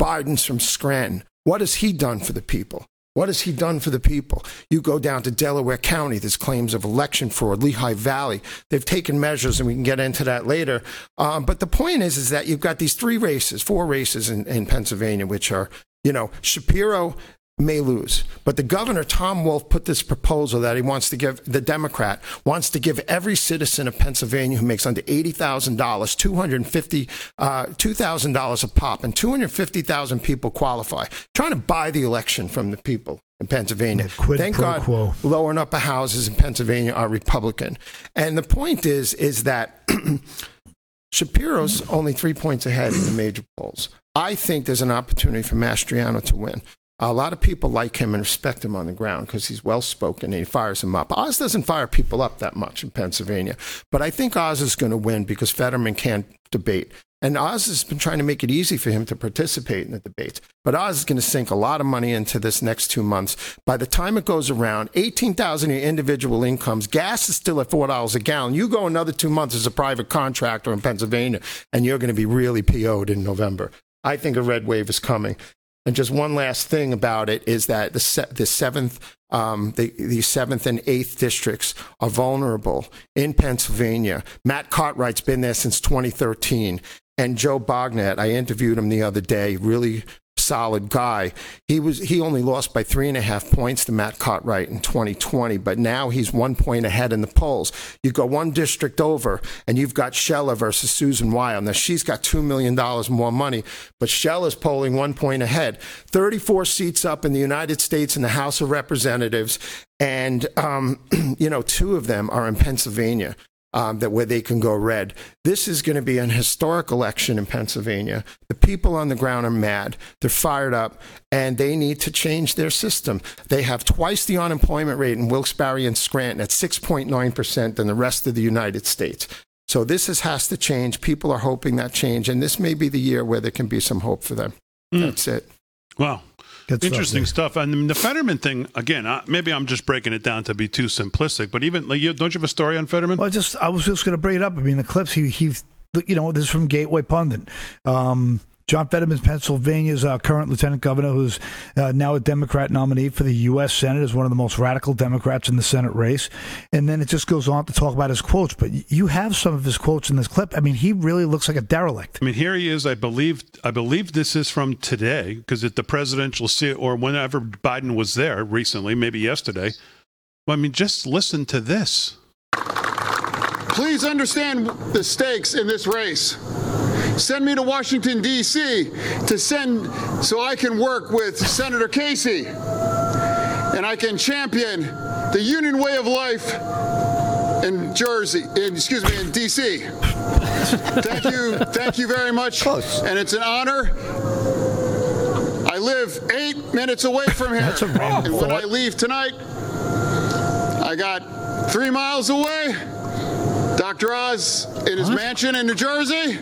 Biden's from Scranton. What has he done for the people? What has he done for the people? You go down to Delaware County, there's claims of election fraud, Lehigh Valley. They've taken measures, and we can get into that later. Um, but the point is, is that you've got these three races, four races in, in Pennsylvania, which are, you know, Shapiro, may lose. But the governor, Tom Wolf, put this proposal that he wants to give, the Democrat wants to give every citizen of Pennsylvania who makes under $80,000, 250, uh, $2,000 a pop, and 250,000 people qualify. Trying to buy the election from the people in Pennsylvania. Quid Thank God quo. lower and upper houses in Pennsylvania are Republican. And the point is, is that Shapiro's only three points ahead in the major polls. I think there's an opportunity for Mastriano to win. A lot of people like him and respect him on the ground because he's well spoken and he fires them up. Oz doesn't fire people up that much in Pennsylvania, but I think Oz is going to win because Fetterman can't debate. And Oz has been trying to make it easy for him to participate in the debates. But Oz is going to sink a lot of money into this next two months. By the time it goes around, 18,000 in individual incomes. Gas is still at $4 a gallon. You go another two months as a private contractor in Pennsylvania, and you're going to be really PO'd in November. I think a red wave is coming. And just one last thing about it is that the, se- the seventh, um, the, the seventh and eighth districts are vulnerable in Pennsylvania. Matt Cartwright's been there since 2013. And Joe Bognet, I interviewed him the other day, really solid guy. He was he only lost by three and a half points to Matt Cartwright in 2020, but now he's one point ahead in the polls. You go one district over, and you've got Scheller versus Susan Wild. Now she's got two million dollars more money, but Scheller's polling one point ahead. 34 seats up in the United States in the House of Representatives, and um, you know two of them are in Pennsylvania um, that where they can go red. This is going to be an historic election in Pennsylvania. The people on the ground are mad. They're fired up, and they need to change their system. They have twice the unemployment rate in Wilkes-Barre and Scranton at 6.9 percent than the rest of the United States. So this is, has to change. People are hoping that change, and this may be the year where there can be some hope for them. That's it. Wow. Good Interesting Dave. stuff. And the Fetterman thing, again, uh, maybe I'm just breaking it down to be too simplistic, but even, like, you, don't you have a story on Fetterman? Well, I just I was just going to bring it up. I mean, the clips he he, you know, this is from Gateway Pundit. Um, John Fetterman, Pennsylvania's uh, current lieutenant governor, who's uh, now a Democrat nominee for the U.S. Senate, is one of the most radical Democrats in the Senate race. And then it just goes on to talk about his quotes. But you have some of his quotes in this clip. I mean, he really looks like a derelict. I mean, here he is. I believe. I believe this is from today because at the presidential se- or whenever Biden was there recently, maybe yesterday. Well, I mean, just listen to this. Please understand the stakes in this race. Send me to Washington, D.C. to send so I can work with Senator Casey and I can champion the Union way of life in Jersey, in, excuse me, in D.C. Thank you, thank you very much. Close. And it's an honor. I live eight minutes away from here. That's a random and when I leave tonight, I got three miles away. Dr. Oz in his mansion in New Jersey.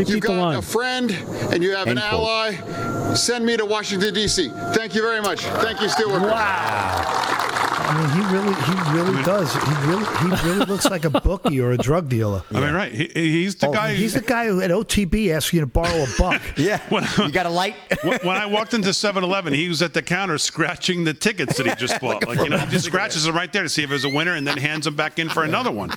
Repeat You've got line. a friend and you have an quote. ally. Send me to Washington, D.C. Thank you very much. Thank you, Stuart. I mean, he really he really does. He really he really looks like a bookie or a drug dealer. I mean, right? He, he's the Oh, guy. he's the guy who at OTB asks you to borrow a buck. Yeah. you got a light? when when I walked into 7-Eleven, he was at the counter scratching the tickets that he just bought. Like, you know, he just scratches them right there to see if there's a winner, and then hands them back in for another one.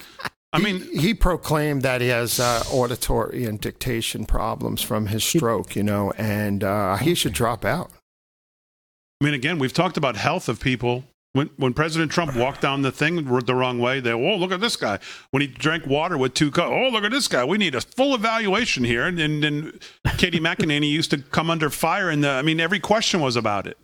I mean, he proclaimed that he has uh, auditory and dictation problems from his stroke, you know, and uh, he should drop out. I mean, again, we've talked about health of people When, when President Trump walked down the thing the wrong way, they oh look at this guy. When he drank water with two cups, oh look at this guy. We need a full evaluation here. And then Katie McEnany used to come under fire, and I mean every question was about it.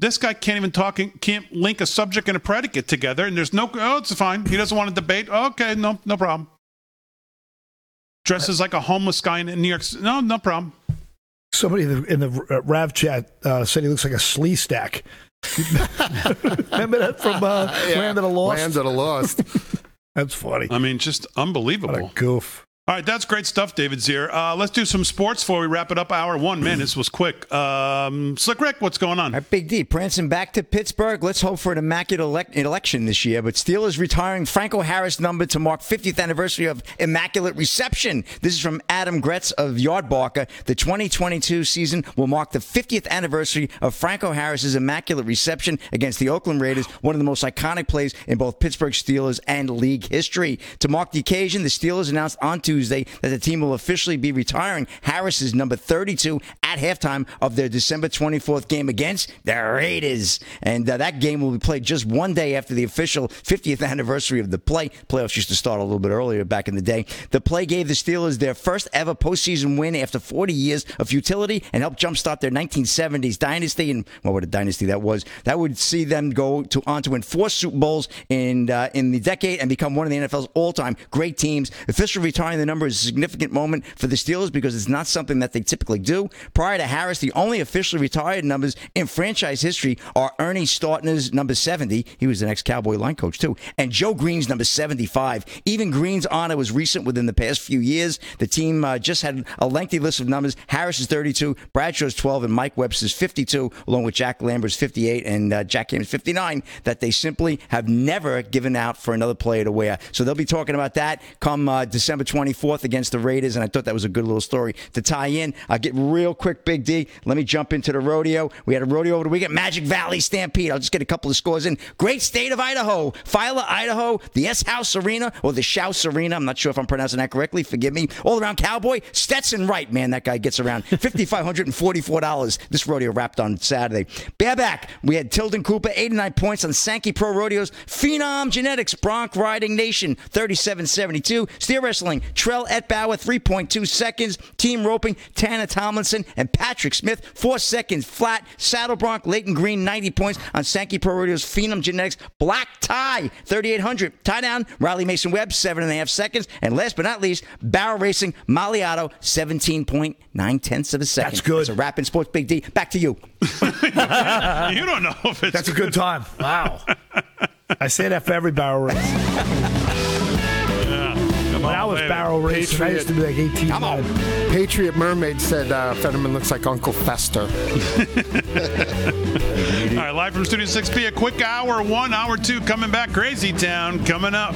This guy can't even talk, can't link a subject and a predicate together, and there's no. Oh, it's fine. He doesn't want to debate. Okay, no, no problem. Dresses like a homeless guy in New York. No, no problem. Somebody in the, in the uh, Rav chat uh, said he looks like a Sleestak. Remember that from uh, Yeah. Land of the Lost? Land of the Lost. That's funny. I mean, just unbelievable. What a goof. All right, that's great stuff, David Zier. Uh, let's do some sports before we wrap it up. Hour one, man, this was quick. Um, Slick Rick, what's going on? Right, Big D, prancing back to Pittsburgh. Let's hope for an immaculate elec- election this year. But Steelers retiring Franco Harris number to mark 50th anniversary of Immaculate Reception. This is from Adam Gretz of Yardbarker. The 2022 season will mark the 50th anniversary of Franco Harris's Immaculate Reception against the Oakland Raiders, one of the most iconic plays in both Pittsburgh Steelers and league history. To mark the occasion, the Steelers announced on Tuesday that the team will officially be retiring. Harris's number 32 at halftime of their December 24th game against the Raiders. And uh, that game will be played just one day after the official 50th anniversary of the play. Playoffs used to start a little bit earlier back in the day. The play gave the Steelers their first ever postseason win after 40 years of futility and helped jumpstart their 1970s dynasty. And well, what a dynasty that was. That would see them go to on to win four Super Bowls in uh, in the decade and become one of the NFL's all-time great teams. Officially retiring the number is a significant moment for the Steelers because it's not something that they typically do. Prior to Harris, the only officially retired numbers in franchise history are Ernie Stautner's number 70. He was the next Cowboy line coach too, and Joe Greene's number 75. Even Greene's honor was recent within the past few years. The team uh, just had a lengthy list of numbers. Harris is 32, Bradshaw's 12, and Mike Webster's 52, along with Jack Lambert's 58 and uh, Jack Ham's 59. That they simply have never given out for another player to wear. So they'll be talking about that come uh, December 24th against the Raiders, and I thought that was a good little story to tie in. I'll get real quick, Big D. Let me jump into the rodeo. We had a rodeo over the weekend, Magic Valley Stampede. I'll just get a couple of scores in. Great state of Idaho, Filer, Idaho, the S House Arena or the Shouse Arena. I'm not sure if I'm pronouncing that correctly. Forgive me. All around Cowboy, Stetson Wright, man, that guy gets around. $5,544. This rodeo wrapped on Saturday. Bareback, we had Tilden Hooper, 89 points on Sankey Pro Rodeos. Phenom Genetics, Bronc Riding Nation, 37.72. Steer Wrestling, Trell Etbauer, 3.2 seconds. Team Roping, Tanner Tomlinson and Patrick Smith, 4 seconds flat. Saddle Bronc, Layton Green, 90 points on Sankey Pro Rodeos. Phenom Genetics, Black Tie, 3,800. Tie down, Riley Mason Webb, 7.5 seconds. And last but not least, Barrel Racing, Maliato, 17.9 tenths of a second. That's good. It's a wrap in sports, Big D. Back to you. you don't know if it's That's a good time. Wow. I say that for every barrel race. Come When on, I was baby. barrel racing, I used to be like 18. Come on. Patriot Mermaid said uh, Fetterman looks like Uncle Fester. All right, live from Studio 6B, a quick hour one, hour two, coming back. Crazy Town coming up.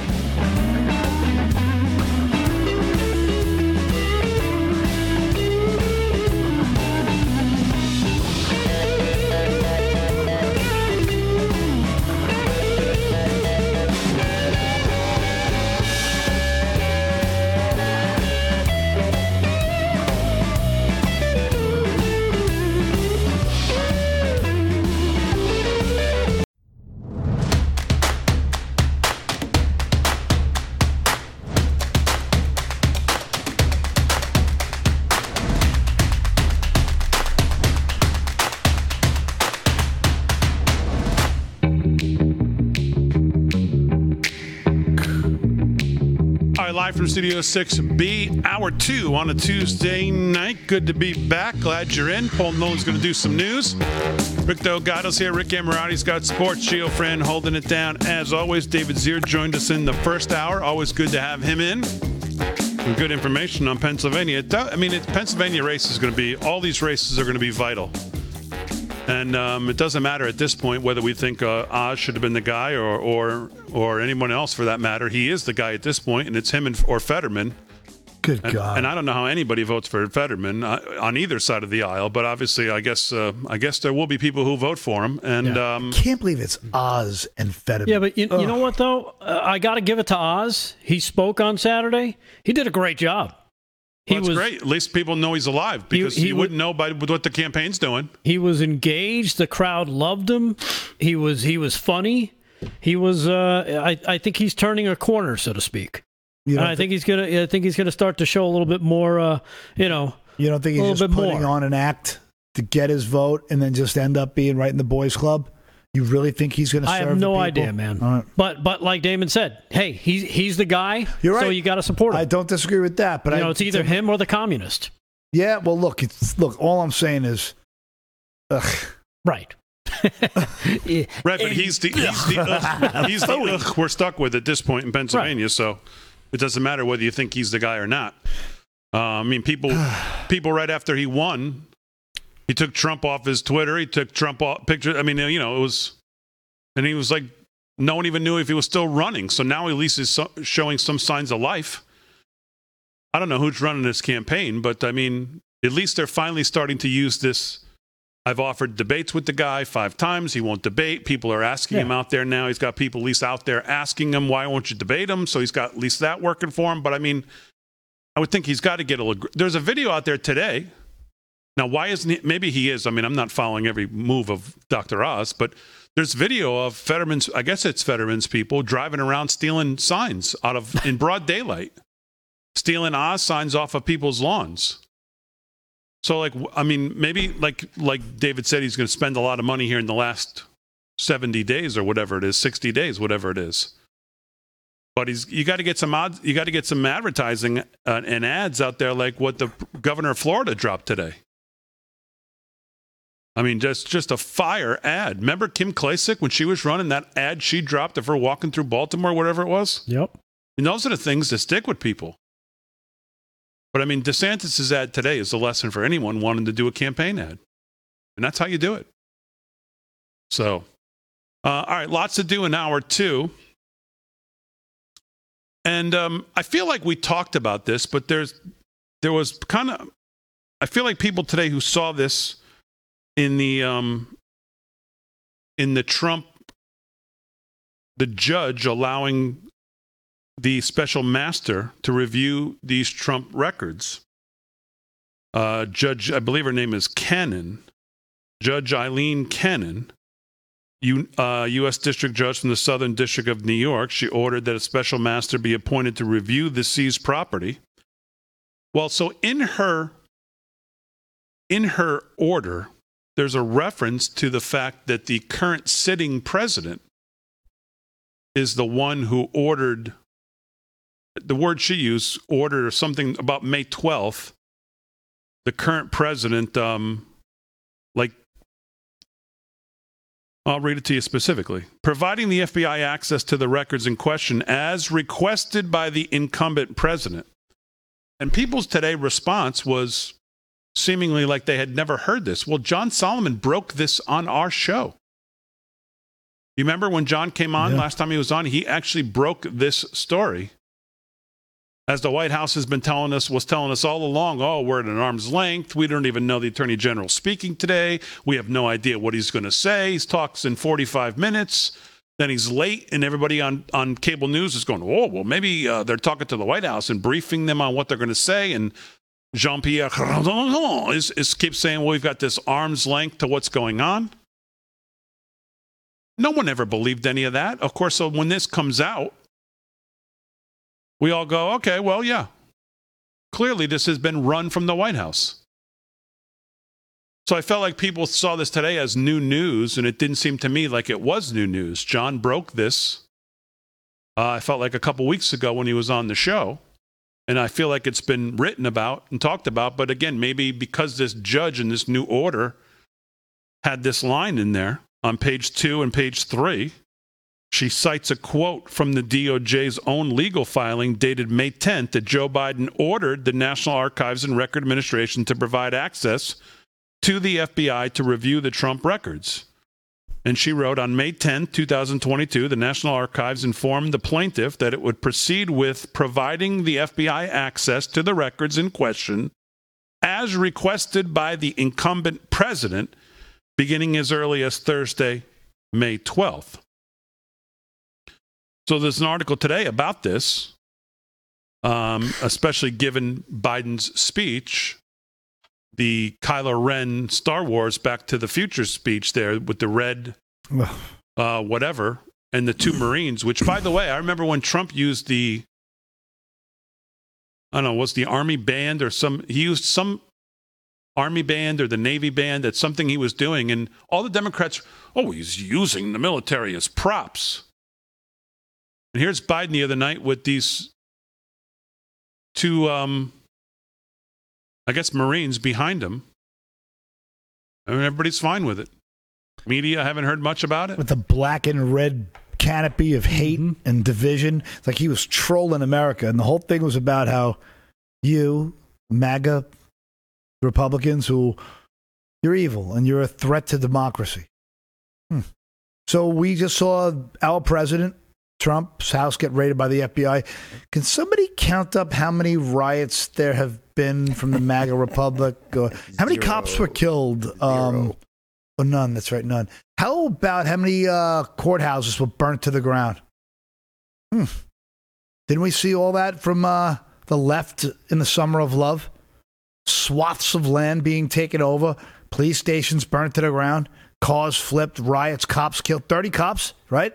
Live from Studio 6B, hour two on a Tuesday night. Good to be back. Glad you're in. Paul Nolan's going to do some news. Rick Delgado's here. Rick Amorati's got sports. Gio Friend holding it down. As always, David Zier joined us in the first hour. Always good to have him in. With good information on Pennsylvania. I mean, Pennsylvania race is going to be, all these races are going to be vital. And um, it doesn't matter at this point whether we think uh, Oz should have been the guy or, or or anyone else for that matter. He is the guy at this point, and it's him and, or Fetterman. Good And, God. and I don't know how anybody votes for Fetterman uh, on either side of the aisle, but obviously, I guess uh, I guess there will be people who vote for him. And um, Can't believe it's Oz and Fetterman. Yeah, but you, you know what though? Uh, I got to give it to Oz. He spoke on Saturday. He did a great job. He Well, that's was great. At least people know he's alive because he you would- wouldn't know by what the campaign's doing. he was engaged. The crowd loved him. He was he was funny. He was. Uh, I I think he's turning a corner, so to speak. You And I thi- think he's gonna. I think he's gonna start to show a little bit more. Uh, you know, you don't think he's just putting more. on an act to get his vote and then just end up being right in the boys' club? You really think he's going to I have no people? idea, man. All right. But but like Damon said, hey, he's he's the guy. You're right. So you got to support him. I don't disagree with that, but you I, know, it's either him or the communist. Yeah, well, look, it's, look. All I'm saying is, ugh, Right. Right, but he's the he's the ugh, he's the ugh we're stuck with at this point in Pennsylvania. So it doesn't matter whether you think he's the guy or not. Uh, I mean, people people right after he won, he took Trump off his Twitter. He took Trump off pictures. I mean, you know, it was, and he was like, no one even knew if he was still running. So now at least he's so, showing some signs of life. I don't know who's running this campaign, but I mean, at least they're finally starting to use this. I've offered debates with the guy five times. He won't debate. People are asking him out there now. He's got people at least out there asking him, why won't you debate him? So he's got at least that working for him. But I mean, I would think he's got to get a. There's a video out there today. Now, why isn't he? Maybe he is. I mean, I'm not following every move of Dr. Oz, but there's video of Fetterman's, I guess it's Fetterman's people driving around stealing signs out of in broad daylight, stealing Oz signs off of people's lawns. So, like, I mean, maybe like like David said, he's going to spend a lot of money here in the last 70 days or whatever it is, 60 days, whatever it is. But he's you got to get some odds, you got to get some advertising uh, and ads out there, like what the governor of Florida dropped today. I mean, just just a fire ad. Remember Kim Klacik when she was running that ad she dropped of her walking through Baltimore, whatever it was. Yep. And those are the things that stick with people. But I mean, DeSantis' ad today is a lesson for anyone wanting to do a campaign ad. And that's how you do it. So, uh, all right, lots to do in hour two. And um, I feel like we talked about this, but there's there was kind of I feel like people today who saw this in the um, in the Trump the judge allowing the special master to review these Trump records. Uh, Judge, I believe her name is Cannon, Judge Aileen Cannon, U, uh, U.S. District Judge from the Southern District of New York. She ordered that a special master be appointed to review the seized property. Well, so in her in her order, there's a reference to the fact that the current sitting president is the one who ordered the word she used ordered or something about May 12th. The current president, um, like, I'll read it to you specifically. Providing the FBI access to the records in question as requested by the incumbent president. And people's today response was seemingly like they had never heard this. Well, John Solomon broke this on our show. You remember when John came on Yeah. last time he was on? He actually broke this story. As the White House has been telling us, was telling us all along, oh, we're at an arm's length. We don't even know the Attorney General speaking today. We have no idea what he's going to say. He talks in 45 minutes. Then he's late, and everybody on, on cable news is going, oh, well, maybe uh, they're talking to the White House and briefing them on what they're going to say. And Jean Pierre is, is keeps saying, well, we've got this arm's length to what's going on. No one ever believed any of that. Of course, so when this comes out, we all go, okay, well, yeah. Clearly, this has been run from the White House. So I felt like people saw this today as new news, and it didn't seem to me like it was new news. John broke this. Uh, I felt like a couple weeks ago when he was on the show, and I feel like it's been written about and talked about. But again, maybe because this judge in this new order had this line in there on page two and page three, she cites a quote from the DOJ's own legal filing dated May 10th that Joe Biden ordered the National Archives and Record Administration to provide access to the FBI to review the Trump records. And she wrote on May 10, 2022, the National Archives informed the plaintiff that it would proceed with providing the FBI access to the records in question as requested by the incumbent president beginning as early as Thursday, May 12th. So there's an article today about this. um, especially given Biden's speech, the Kylo Ren Star Wars Back to the Future speech there with the red, uh, whatever, and the two Marines. Which, by the way, I remember when Trump used the, I don't know, was the Army band or some? He used some Army band or the Navy band. That's something he was doing, and all the Democrats, oh, he's using the military as props. And here's Biden the other night with these two, um, I guess, Marines behind him. I mean, everybody's fine with it. Media, I haven't heard much about it. With the black and red canopy of hate Mm-hmm. and division. It's like he was trolling America. And the whole thing was about how you, MAGA Republicans, who you're evil and you're a threat to democracy. Hmm. So we just saw our president, Trump's house, get raided by the FBI. Can somebody count up how many riots there have been from the MAGA Republic? Or how many cops were killed? Um, oh, none. That's right, none. How about how many uh, courthouses were burnt to the ground? Hmm. Didn't we see all that from uh, the left in the summer of love? Swaths of land being taken over, police stations burnt to the ground, cars flipped, riots, cops killed, 30 cops, right?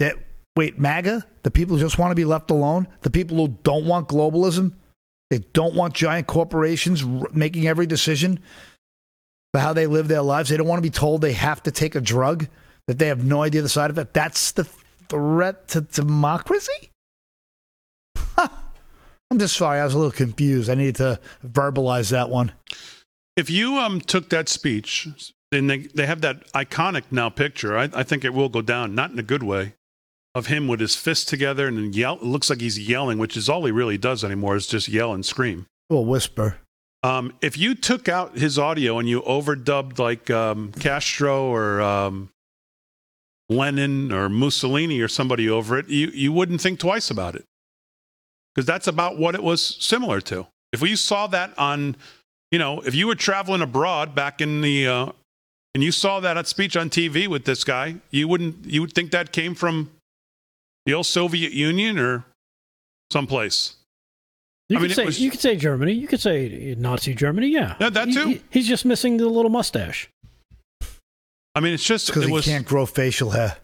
That wait, MAGA, the people who just want to be left alone, the people who don't want globalism, they don't want giant corporations r- making every decision for how they live their lives. They don't want to be told they have to take a drug that they have no idea the side effect. That's the threat to democracy? I'm just sorry. I was a little confused. I needed to verbalize that one. If you um took that speech, and they they have that iconic now picture, I, I think it will go down, not in a good way, of him with his fists together and yell. It looks like he's yelling, which is all he really does anymore is just yell and scream. Well, whisper. Um, if you took out his audio and you overdubbed like um, Castro or um, Lenin or Mussolini or somebody over it, you, you wouldn't think twice about it. Because that's about what it was similar to. If we saw that on, you know, if you were traveling abroad back in the, uh, and you saw that speech on TV with this guy, you wouldn't, you would think that came from the old Soviet Union or someplace. You I could mean, say was- you could say Germany. You could say Nazi Germany. Yeah, Yeah, that too. he- he's just missing the little mustache. I mean, it's just, Because it he was, can't grow facial hair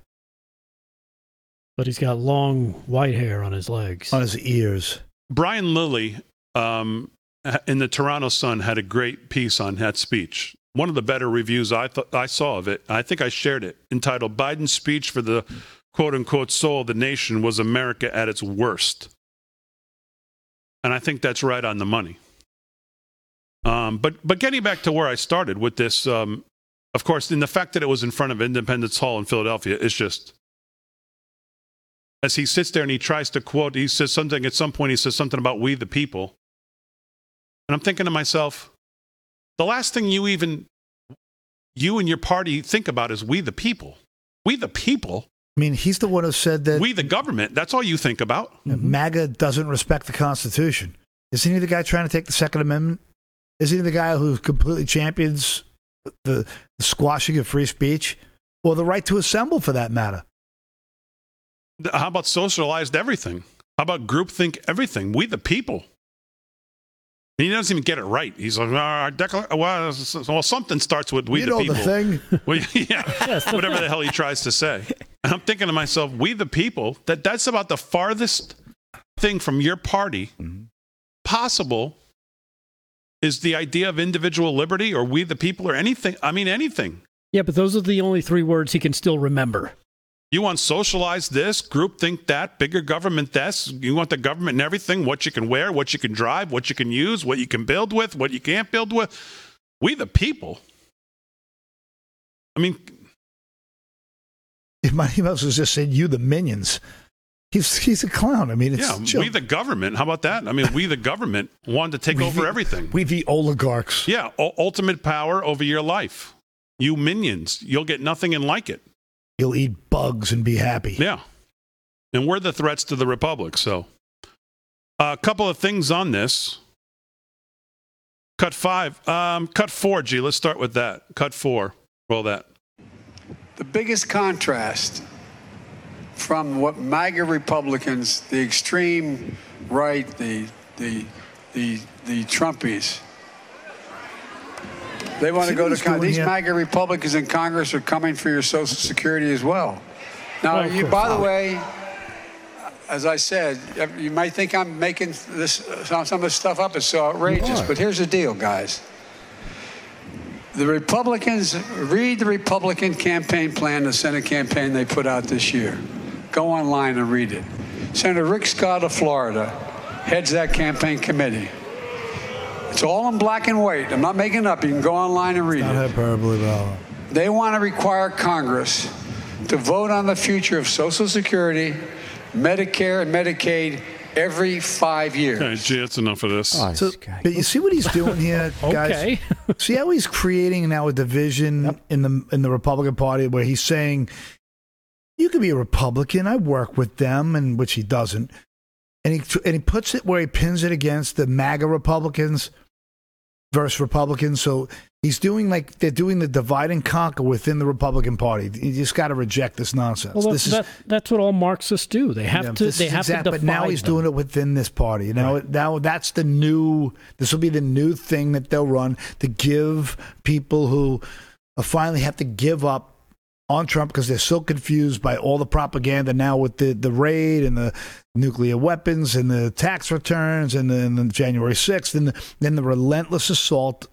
But he's got long white hair on his legs. on his ears. Brian Lilley um, in the Toronto Sun had a great piece on that speech. One of the better reviews I thought I saw of it. I think I shared it, entitled "Biden's Speech for the Quote Unquote Soul of the Nation Was America at Its Worst," and I think that's right on the money. Um, but but getting back to where I started with this, um, of course, in the fact that it was in front of Independence Hall in Philadelphia it's just as he sits there and he tries to quote, he says something at some point, he says something about we the people. And I'm thinking to myself, the last thing you even, you and your party think about is we the people. We the people. I mean, he's the one who said that We the government. That's all you think about. Mm-hmm. MAGA doesn't respect the Constitution. Isn't he the guy trying to take the Second Amendment? Isn't he the guy who completely champions the, the squashing of free speech or the right to assemble, for that matter? How about socialized everything? How about groupthink everything? We the people. And he doesn't even get it right. He's like, "Our decla- well, s- s- well, something starts with we you the know people. the thing. Well, yeah, whatever the hell he tries to say. And I'm thinking to myself, we the people, that that's about the farthest thing from your party possible is the idea of individual liberty or we the people or anything. I mean, anything. Yeah, but those are the only three words he can still remember. You want socialize this, group think that, bigger government this. You want the government and everything, what you can wear, what you can drive, what you can use, what you can build with, what you can't build with. We the people. I mean, Mighty Mouse was just saying, you the minions. He's, he's a clown. I mean, it's yeah, chill. we the government. How about that? I mean, we the government wanted to take We over the- everything. We the oligarchs. Yeah, u- ultimate power over your life. You minions, you'll get nothing and like it. You'll eat bugs and be happy. Yeah. And we're the threats to the republic. So, a couple of things on this. Cut five. Um, cut four, G. Let's start with that. Cut four. Roll that. The biggest contrast from what MAGA Republicans, the extreme right, the the the the Trumpies. They want See to go to he's Con- doing these? MAGA Republicans in Congress are coming for your Social Security as well. Now, Well, you, by the way, as I said, you might think I'm making this some some of this stuff up. It's so outrageous, but here's the deal, guys. The Republicans read the Republican campaign plan, the Senate campaign they put out this year. Go online and read it. Senator Rick Scott of Florida heads that campaign committee. It's all in black and white. I'm not making it up. You can go online and read Not it. hyperbole, though. They want to require Congress to vote on the future of Social Security, Medicare, and Medicaid every five years. Okay, gee, that's enough of this. Oh, So, but you see what he's doing here, guys. Okay. see how he's creating now a division in the in the Republican Party where he's saying you could be a Republican. I work with them, and which he doesn't. And he and he puts it where he pins it against the MAGA Republicans versus Republicans. So he's doing like they're doing the divide and conquer within the Republican Party. You just got to reject this nonsense. Well, this that's, is that's what all Marxists do. They have yeah, to. They have exact- to But now he's them. doing it within this party. You Now, now that's the new. This will be the new thing that they'll run to give people who finally have to give up on Trump because they're so confused by all the propaganda now with the, the raid and the nuclear weapons and the tax returns and the, and the January 6th and the, then the relentless assault.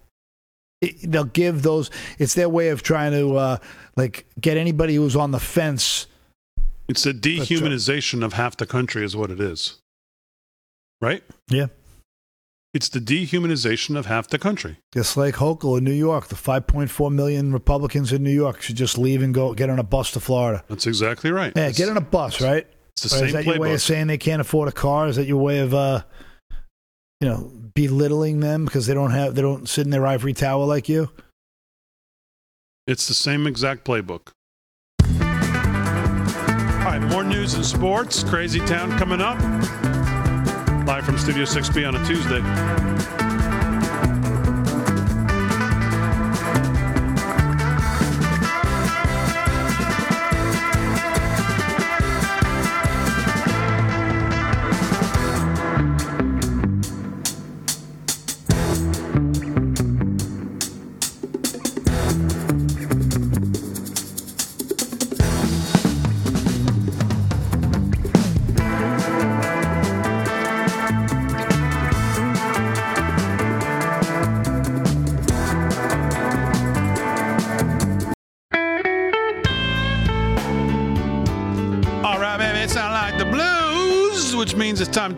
It, they'll give those. It's their way of trying to uh, like get anybody who's on the fence. It's a dehumanization of half the country, is what it is. Right? Yeah. It's the dehumanization of half the country. Just like Hochul in New York, the 5.4 million Republicans in New York should just leave and go get on a bus to Florida. That's exactly right. Yeah, get on a bus, right? it's the Or same is that your way of saying they can't afford a car? Is that your way of, uh, you know, belittling them because they don't have they don't sit in their ivory tower like you? It's the same exact playbook. All right, more news and sports. Crazy Town coming up. Live from Studio 6B on a Tuesday.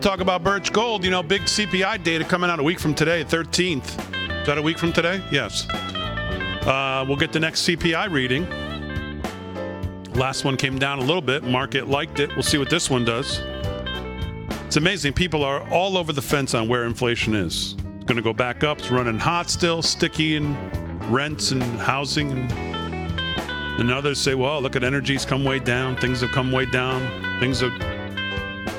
To talk about Birch Gold. You know, big CPI data coming out a week from today, 13th. Is that a week from today? Yes. Uh, we'll get the next CPI reading. Last one came down a little bit. Market liked it. We'll see what this one does. It's amazing. People are all over the fence on where inflation is. It's going to go back up. It's running hot still, sticky and rents and housing and and others say, well, look at energy's come way down. Things have come way down. Things have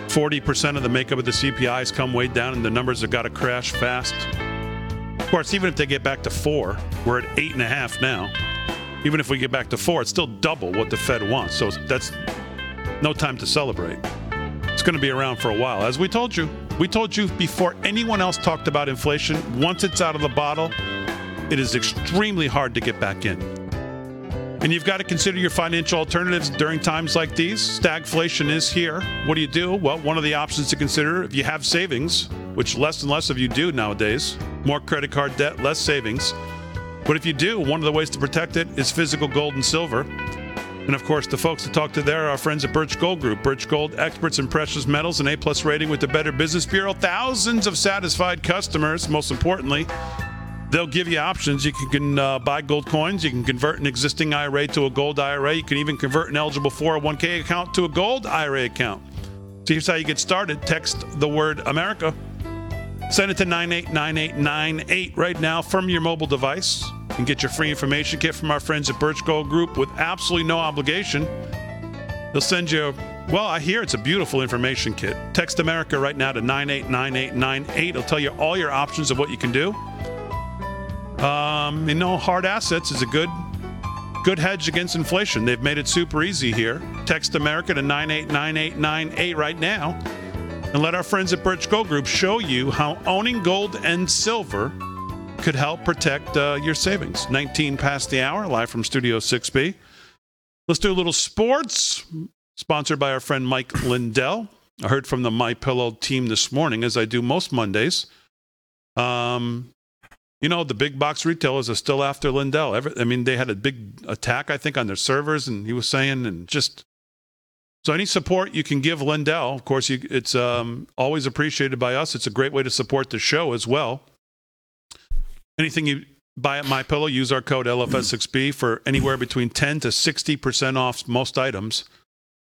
40% of the makeup of the CPI has come way down, and the numbers have got to crash fast. Of course, even if they get back to four, we're at eight and a half now. Even if we get back to four, it's still double what the Fed wants. So that's no time to celebrate. It's going to be around for a while. As we told you, we told you before anyone else talked about inflation, once it's out of the bottle, it is extremely hard to get back in. And you've got to consider your financial alternatives during times like these. Stagflation is here. What do you do? Well, one of the options to consider if you have savings, which less and less of you do nowadays, more credit card debt, less savings. But if you do, one of the ways to protect it is physical gold and silver. And of course, the folks to talk to there are our friends at Birch Gold Group. Birch Gold, experts in precious metals, an A plus rating with the Better Business Bureau, thousands of satisfied customers. Most importantly, They'll give you options. You can, can uh, buy gold coins. You can convert an existing IRA to a gold IRA. You can even convert an eligible 401k account to a gold IRA account. So here's how you get started. Text the word America. Send it to 989898 right now from your mobile device and get your free information kit from our friends at Birch Gold Group with absolutely no obligation. They'll send you, well, I hear it's a beautiful information kit. Text America right now to 989898. It'll tell you all your options of what you can do. Um, you know, hard assets is a good good hedge against inflation. They've made it super easy here. Text America to 989898 right now and let our friends at Birch Gold Group show you how owning gold and silver could help protect uh, your savings. 19 past the hour, live from Studio 6B. Let's do a little sports, sponsored by our friend Mike Lindell. I heard from the My Pillow team this morning, as I do most Mondays. Um, you know, the big box retailers are still after Lindell. Every, I mean, they had a big attack, I think, on their servers, and he was saying, and just so any support you can give Lindell, of course, you, it's um, always appreciated by us. It's a great way to support the show as well. Anything you buy at My Pillow, use our code LFS6B for anywhere between 10 to 60 percent off most items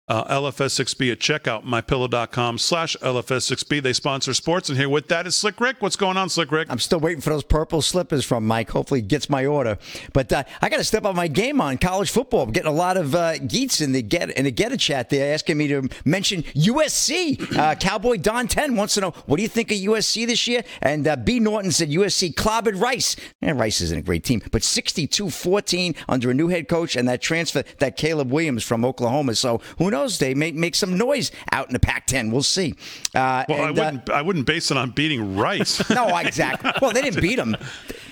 uh, LFS6B at checkout, mypillow.com slash LFS6B. They sponsor sports. And here with that is Slick Rick. What's going on, Slick Rick? I'm still waiting for those purple slippers from Mike. Hopefully, gets my order. But uh, I got to step up my game on college football. I'm getting a lot of uh, geeks in the get in the Gettr chat there asking me to mention USC. Uh, Cowboy Don 10 wants to know what do you think of USC this year? And uh, B. Norton said USC clobbered Rice. And Rice isn't a great team, but 62 14 under a new head coach and that transfer, that Caleb Williams from Oklahoma. So who knows? Knows? They may make some noise out in the Pac-10. We'll see. Uh, well, and, I uh, wouldn't. Uh, I wouldn't base it on beating Rice. no, exactly. Well, they didn't beat them.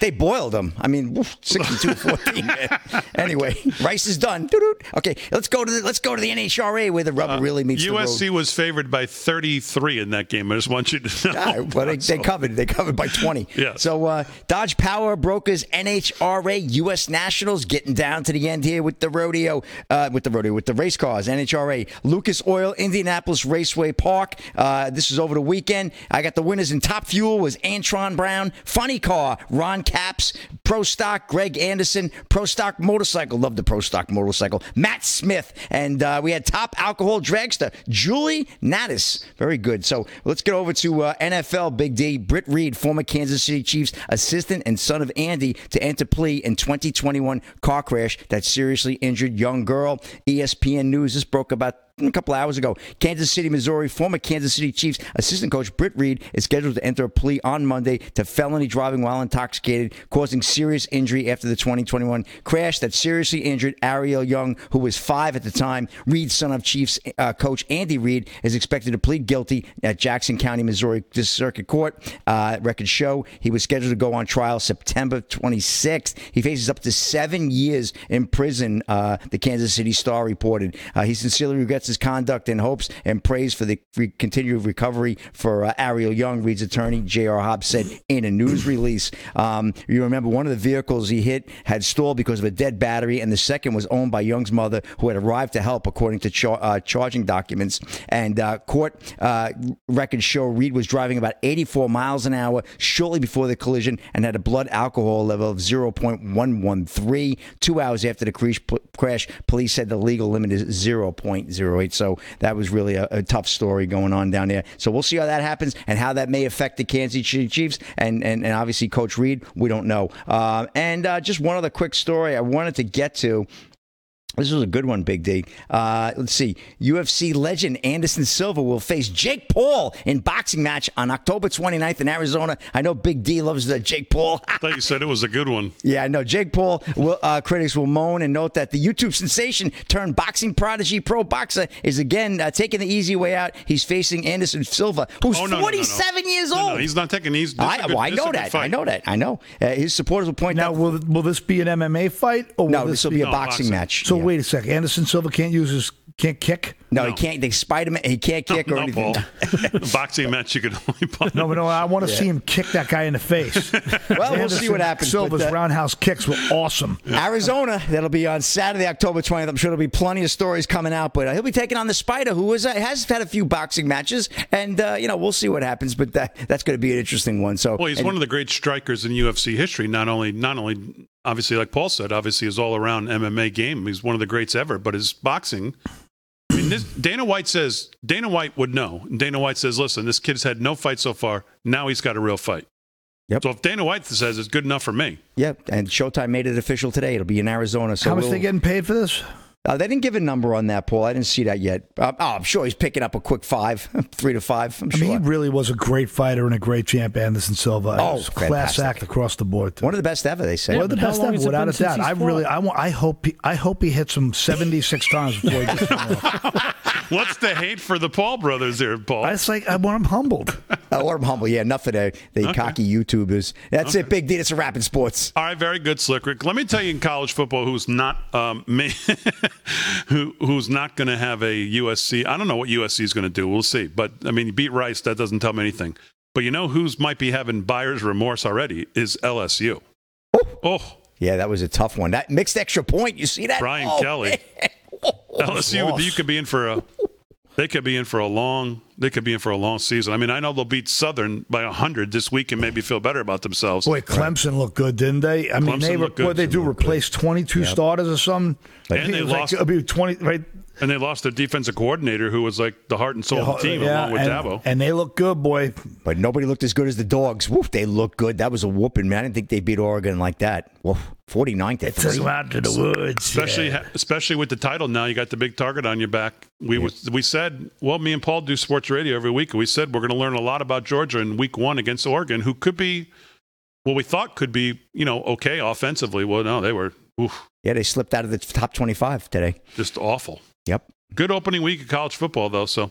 They boiled them. I mean, 62-14. anyway, Rice is done. Okay, let's go to the let's go to the NHRA where the rubber uh, really meets USC the road. was favored by 33 in that game. I just want you to know. Yeah, well, they, so. they, covered. They covered by 20. Yeah. So uh, Dodge Power Brokers NHRA U.S. Nationals getting down to the end here with the rodeo, uh, with the rodeo, with the race cars. NHRA Lucas Oil Indianapolis Raceway Park. Uh, this is over the weekend. I got the winners in Top Fuel was Antron Brown, Funny Car, Ron Capps, Pro Stock, Greg Anderson, Pro Stock Motorcycle, love the Pro Stock Motorcycle, Matt Smith, and uh, we had Top Alcohol Dragster, Julie Nataas. Very good. So let's get over to uh, NFL Big D. Britt Reid, former Kansas City Chiefs assistant and son of Andy, to enter plea in 2021 car crash that seriously injured young girl. ESPN News. This broke about about a couple hours ago. Kansas City, Missouri, former Kansas City Chiefs assistant coach Britt Reid is scheduled to enter a plea on Monday to felony driving while intoxicated, causing serious injury after the 2021 crash that seriously injured Ariel Young, who was five at the time. Reid, son of Chiefs uh, coach Andy Reid is expected to plead guilty at Jackson County, Missouri Circuit Court. Uh, records show he was scheduled to go on trial September 26th. He faces up to seven years in prison, uh, the Kansas City Star reported. Uh, he sincerely regrets his conduct and hopes and praise for the re- continued recovery for uh, Ariel Young, Reid's attorney J.R. Hobbs said in a news release. Um, you remember one of the vehicles he hit had stalled because of a dead battery, and the second was owned by Young's mother, who had arrived to help, according to char- uh, charging documents. And uh, court uh, records show Reed was driving about 84 miles an hour shortly before the collision and had a blood alcohol level of 0.113. Two hours after the crash, police said the legal limit is 0.0. So that was really a, a, tough story going on down there. So we'll see how that happens and how that may affect the Kansas City Chiefs and, and, and obviously Coach Reid. We don't know. Uh, and uh, just one other quick story I wanted to get to this was a good one, Big D. Uh, let's see. UFC legend Anderson Silva will face Jake Paul in boxing match on October 29th in Arizona. I know Big D loves the Jake Paul. I thought you said it was a good one. Yeah, I know. Jake Paul will, uh, critics will moan and note that the YouTube sensation turned boxing prodigy pro boxer is again uh, taking the easy way out. He's facing Anderson Silva, who's oh, no, 47 no, no, years old. he's not taking. He's. I, good, well, I know that. I know that. I know. Uh, his supporters will point now, out. Now, will will this be an MMA fight or will no? This, will be, be a boxing, boxing, match. So yeah. Wait a second. Anderson Silva can't use his can't kick. No, no, he can't. They spite him. He can't kick no, or anything. boxing match, you could only. Punch. No, but no, I want to yeah. see him kick that guy in the face. well, Anderson we'll see what happens. Silva's but, uh, roundhouse kicks were awesome. Arizona, that'll be on Saturday, October 20th. I'm sure there'll be plenty of stories coming out, but uh, he'll be taking on the Spider, who is, uh, has had a few boxing matches, and uh, you know we'll see what happens. But that, that's going to be an interesting one. So, well, he's and, one of the great strikers in UFC history. Not only, not only obviously, like Paul said, obviously his all around MMA game. He's one of the greats ever, but his boxing I mean, this, Dana White says Dana White would know. Dana White says, "Listen, this kid's had no fight so far. Now he's got a real fight." Yep. So if Dana White says it's good enough for me, yep. And Showtime made it official today. It'll be in Arizona. So how much we'll, they getting paid for this? Uh, they didn't give a number on that, Paul. I didn't see that yet. Uh, oh, I'm sure he's picking up a quick five, three to five. I'm I sure. mean, he really was a great fighter and a great champ, Anderson Silva. Oh, was class act across the board. One of the best ever, they say. One of the best ever, without a doubt. I really. I want, I hope, he, I hope he hits him seventy six times before he gets. What's the hate for the Paul brothers here, Paul? I just like, I want him humbled. I want him humble. Yeah, enough of the, the cocky YouTubers. That's it, Big D. It's a rap in sports. All right, very good, Slick Rick. Let me tell you in college football who's not um, me, who who's not going to have a USC. I don't know what USC is going to do. We'll see. But I mean, you beat Rice. That doesn't tell me anything. But you know who's might be having buyer's remorse already is LSU. Oh, oh. Yeah, that was a tough one. That mixed extra point. You see that? Brian Oh, Kelly. LSU. You could be in for a. They could be in for a long. They could be in for a long season. I mean, I know they'll beat Southern by hundred this week and maybe feel better about themselves. Boy, Clemson looked good, didn't they? I mean, they looked what they do replace twenty two starters or something. I And they lost- like, it'll be twenty right. And they lost their defensive coordinator, who was like the heart and soul of the team, Yeah, along with and, Dabo. and they look good, boy. But nobody looked as good as the dogs. Woof, they looked good. That was a whooping, man. I didn't think they beat Oregon like that. Woof, 49 to 3. out to the woods. especially especially with the title now you got the big target on your back we was, we said well me and paul do sports radio every week and we said we're going to learn a lot about georgia in week one against oregon who could be what we thought could be you know okay offensively well no they were oof, Yeah, they slipped out of the top 25 today. just awful Yep. good opening week of college football though so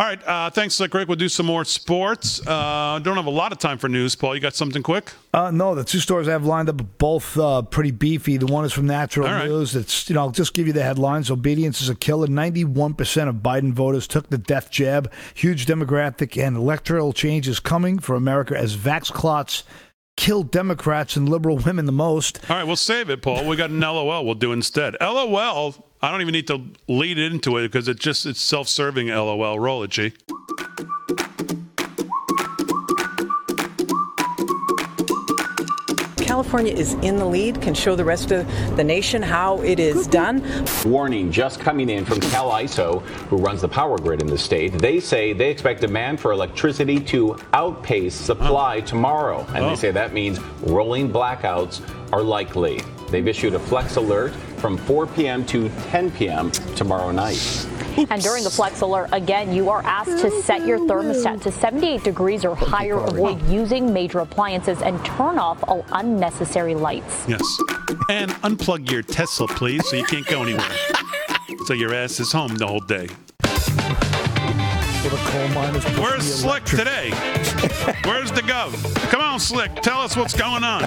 all right uh, thanks slick rick we'll do some more sports uh, don't have a lot of time for news paul you got something quick Uh, no, the two stories I have lined up are both uh, pretty beefy. The one is from Natural All right. News. It's you know, I'll just give you the headlines. Obedience is a killer. Ninety-one percent of Biden voters took the death jab. Huge demographic and electoral change is coming for America as vax clots kill Democrats and liberal women the most. All right, we'll save it, Paul. We got an LOL. We'll do instead. LOL. I don't even need to lead into it because it just it's self-serving. LOL. Roll it, G. California is in the lead, can show the rest of the nation how it is done. Warning just coming in from CalISO, who runs the power grid in the state. They say they expect demand for electricity to outpace supply tomorrow. And Oh. they say that means rolling blackouts are likely. They've issued a flex alert from 4 p.m. to 10 p.m. tomorrow night. And during the flex alert, again, you are asked to set your thermostat to 78 degrees or higher, avoid using major appliances, and turn off all unnecessary lights. Yes. And unplug your Tesla, please, so you can't go anywhere. so your ass is home the whole day. For the coal miners, pushing Where's Slick today? Where's the gov? Come on, Slick. Tell us what's going on.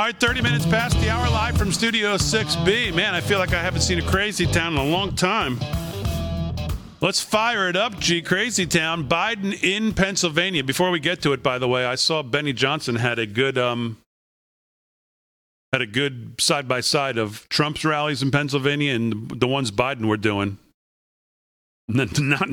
All right, 30 minutes past the hour live from Studio 6B. Man, I feel like I haven't seen a crazy town in a long time. Let's fire it up, G. Crazy Town. Biden in Pennsylvania. Before we get to it, by the way, I saw Benny Johnson had a good um had a good side by side of Trump's rallies in Pennsylvania and the ones Biden were doing. Not, not,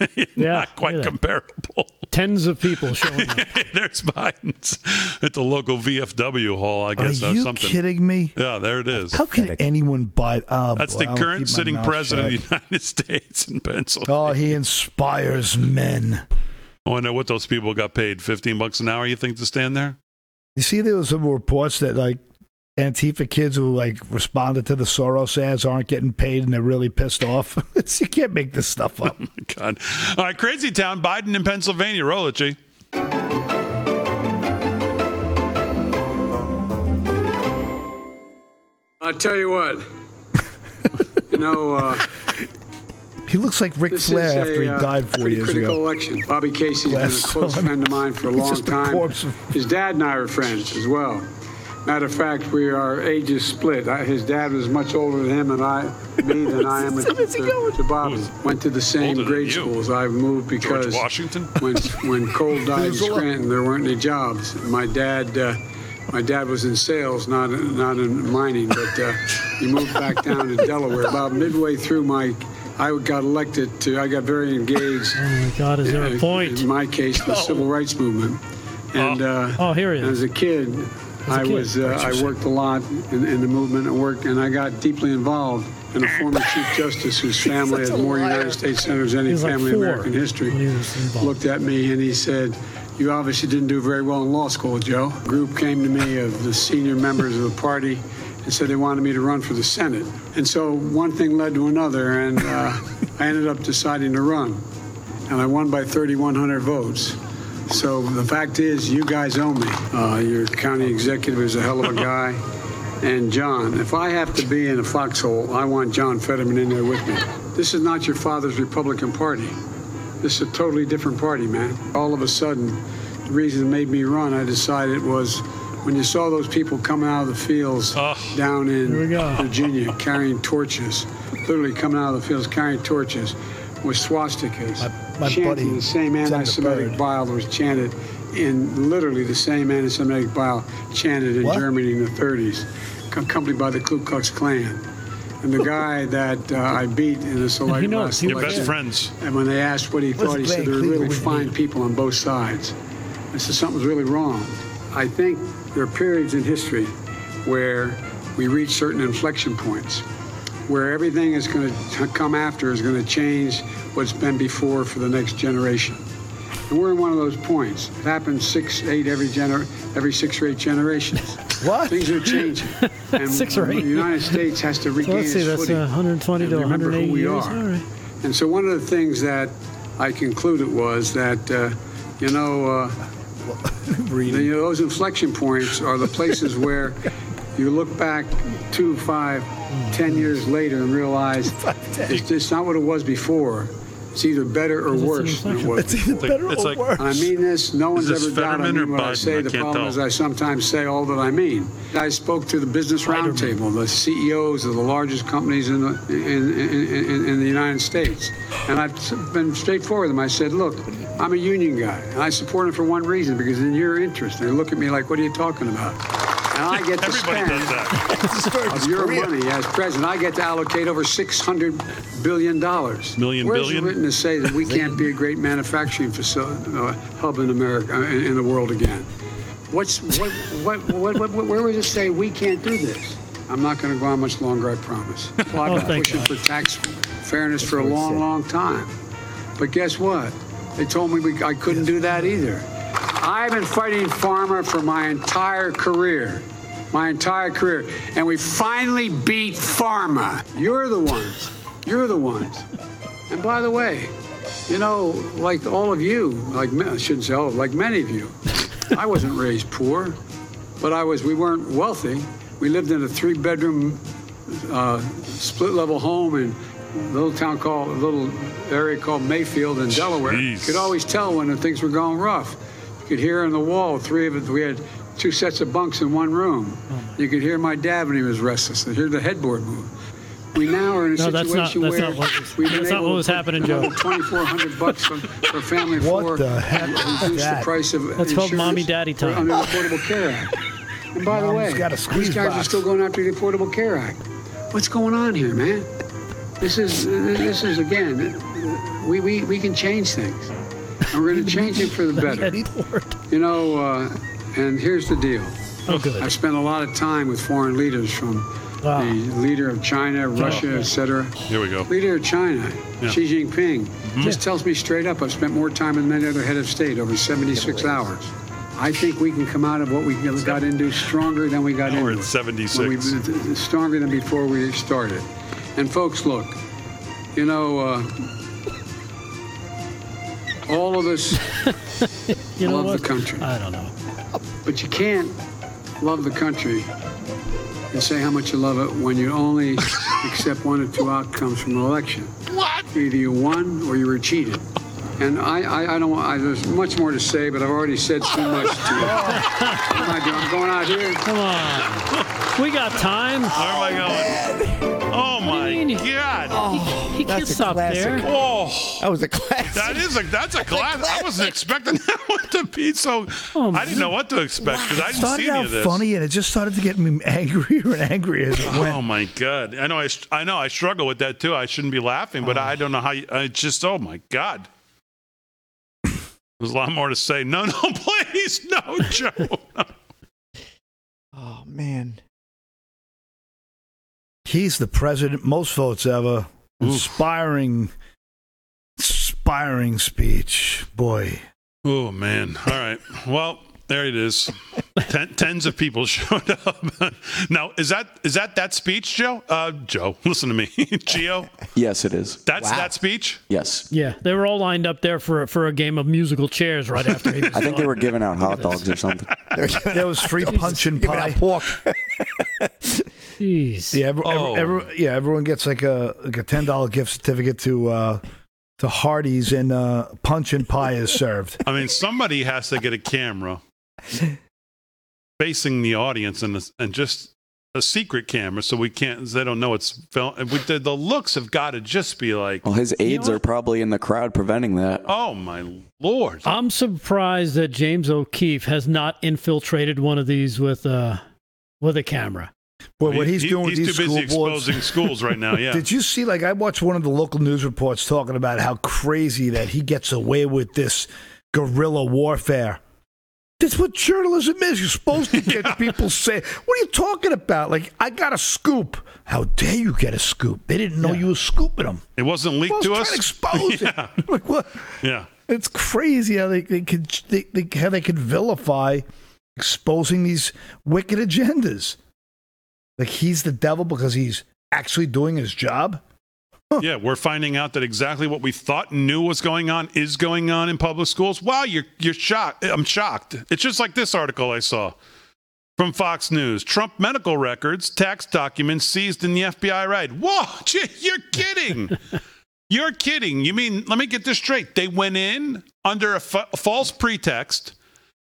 Yeah, not quite look at that. comparable. Tens of people showing up. There's Biden's at the local VFW hall, I guess. or you something. kidding me? Yeah, there it is. How can anyone buy? Oh, That's boy, the current sitting president shut. of the United States in Pennsylvania. Oh, he inspires men. Oh, I wonder what those people got paid. 15 bucks an hour, you think, to stand there? You see, there was some reports that like Antifa kids who like responded to the Soros ads aren't getting paid and they're really pissed off. You can't make this stuff up. God. All right, Crazy Town, Biden in Pennsylvania. Roll it, G. I'll tell you what. you know, uh, He looks like Ric this Flair is after a, he uh, died four pretty years critical ago. election. Bobby Casey's been a close son. friend of mine for a He's long time. of- His dad and I are friends as well. Matter of fact, we are ages split. I, his dad was much older than him and I, me than I am to, to, to Bobby. Went to the same older grade you? schools. I moved because Washington? when when coal died in Scranton, there weren't any jobs. My dad. Uh, my dad was in sales, not not in mining, but uh, he moved back down to Delaware. About midway through my I got elected to. I got very engaged. Oh my God, is there a in- point? In my case, the civil rights movement. And uh, Oh, here he is. as a kid, a I was uh, I worked a lot in, in the movement and worked, and I got deeply involved. And a former chief justice whose family has more United States senators than any like family in American history when he was involved. looked at me and he said, "You obviously didn't do very well in law school, Joe." A group came to me of the senior members of the party and said they wanted me to run for the Senate. And so one thing led to another, and uh, I ended up deciding to run. And I won by 3,100 votes. So the fact is, you guys owe me. Uh, your county executive is a hell of a guy. And John, if I have to be in a foxhole, I want John Fetterman in there with me. This is not your father's Republican Party. This is a totally different party, man. All of a sudden, the reason it made me run, I decided was when you saw those people coming out of the fields down in Here we go. Virginia carrying torches, literally coming out of the fields carrying torches with swastikas, my chanting buddy, the same Senator anti-Semitic bile that was chanted in literally the same anti-Semitic bile chanted in What? Germany in the 30s, accompanied by the Ku Klux Klan. And the guy that uh, I beat in the select knows, last he Your best friends. and when they asked what he What's thought, he said there were really fine me? people on both sides. I said something's really wrong. I think there are periods in history where we reach certain inflection points, where everything is going to come after is going to change what's been before for the next generation. And we're in one of those points. It happens six, eight every gener, every six or eight generations. What? Things are changing. And Six or eight The United States has to So regain let's see, that's footing uh, 120 and to remember 180 who we years. are. All right. And so one of the things that I concluded was that, uh, you know, uh, the, you know, those inflection points are the places where you look back two, five, ten years later and realize it's, it's not what it was before. It's either better or It's worse than it was It's either better it's or like- worse. I mean this. No one's this ever doubted I Fetterman mean or what I say. I The problem tell. is I sometimes say all that I mean. I spoke to the Business Roundtable, the CEOs of the largest companies in the, in, in, in, in the United States. And I've been straightforward with them. I said, look, I'm a union guy, and I support it for one reason, because in your interest. They look at me like, what are you talking about? And I get to Everybody spend does that. of your money as president, I get to allocate over six hundred billion dollars. Million Where's billion? it written to say that we can't be a great manufacturing facility, uh, hub in America, uh, in, in the world again? What's what, what, what, what, what? Where does it say we can't do this? I'm not going to go on much longer, I promise. Well, I've Oh, been thank pushing God. for tax fairness for a long, long time. But guess what? They told me we, I couldn't do that either. I've been fighting pharma for my entire career. My entire career. And we finally beat pharma. You're the ones. You're the ones. And by the way, you know, like all of you, like I shouldn't say all, like many of you, I wasn't raised poor, but I was. We weren't wealthy. We lived in a three-bedroom, uh, split-level home in a little town called, a little area called Mayfield in Delaware. Jeez. could always tell when things were going rough. You could hear on the wall, three of us. We had two sets of bunks in one room. You could hear my dad when he was restless. You hear the headboard move. We now are in a No, that's not- situation that's where not what we've been that's not able what to was put happening, Joe. 2,400 bucks for, for family of What four. the heck and Reduce that? the price of That's called mommy daddy time. Under the Affordable Care Act. And by the Mom's way, got a squeeze these guys are still going after the Affordable Care Act. What's going on here, man? This is this is again, we we, we can change things, and we're going to change it for the better. Eddie You know, uh, and here's the deal. Oh, good. I've spent a lot of time with foreign leaders from Ah. the leader of China, Russia, etc. Here we go. Leader of China, Yeah. Xi Jinping, just tells me straight up I've spent more time than any other head of state, over 76 hours. I think we can come out of what we got into stronger than we got Now into. we're at 76. We- stronger than before we started. And folks, look, you know, uh, all of us You know love what? the country. I don't know. But you can't love the country and say how much you love it when you only accept one or two outcomes from an election. What? Either you won or you were cheated. And I, I, I don't. I, there's much more to say, but I've already said too much to you. What am I doing? I'm going out here. Come on. We got time. Where am I going? Oh, oh my? God! He can't That's a stop classic. there. Oh, That was a classic. that is a that's a class. I wasn't expecting that one to be so. I didn't know what to expect because I It didn't started see any out of this. funny, and it just started to get me angrier and angrier as it oh, went. Oh my god! I know I, I know I struggle with that too. I shouldn't be laughing, but I oh. don't know how. You, I just oh my god. There's a lot more to say. No, no, please, no, Joe. Oh man. He's the president, most votes ever. Inspiring, inspiring speech. Boy. Oh man! All right. Well, there it is. Ten, tens of people showed up. now, is that is that that speech, Joe? Uh, Joe, listen to me, Gio. Yes, it is. That's that speech. Yes. Yeah, they were all lined up there for for a game of musical chairs right after he was I think they were giving out hot dogs or something. There was free punch and Give me pie. pork. Jeez. Yeah, every, Oh. every, every- yeah, everyone gets like a like a ten dollar gift certificate to uh, to Hardee's, and uh, punch and pie is served. I mean, somebody has to get a camera facing the audience and and just a secret camera, so we can't. They don't know it's film. the, the looks have got to just be like, Well, his aides know are probably in the crowd preventing that. oh my lord. I'm surprised that James O'Keefe has not infiltrated one of these with uh with a camera. Well, what he's he- doing with he's these too busy school boards. exposing schools right now. Yeah. Did you see? Like, I watched one of the local news reports talking about how crazy that he gets away with this guerrilla warfare. That's what journalism is. You're supposed to get people say, "What are you talking about?" Like, I got a scoop. How dare you get a scoop? They didn't know you were scooping them. it wasn't leaked Well, to trying us. to expose yeah. it. Like what? Yeah. It's crazy how they, they could they, they, how they could vilify exposing these wicked agendas. Like he's the devil because he's actually doing his job. Yeah, we're finding out that exactly what we thought knew was going on is going on in public schools. Wow, you're you're shocked. I'm shocked. It's just like this article I saw from Fox News. Trump medical records, tax documents seized in the FBI raid. Whoa, you're kidding. you're kidding. You mean, let me get this straight. They went in under a fa- false pretext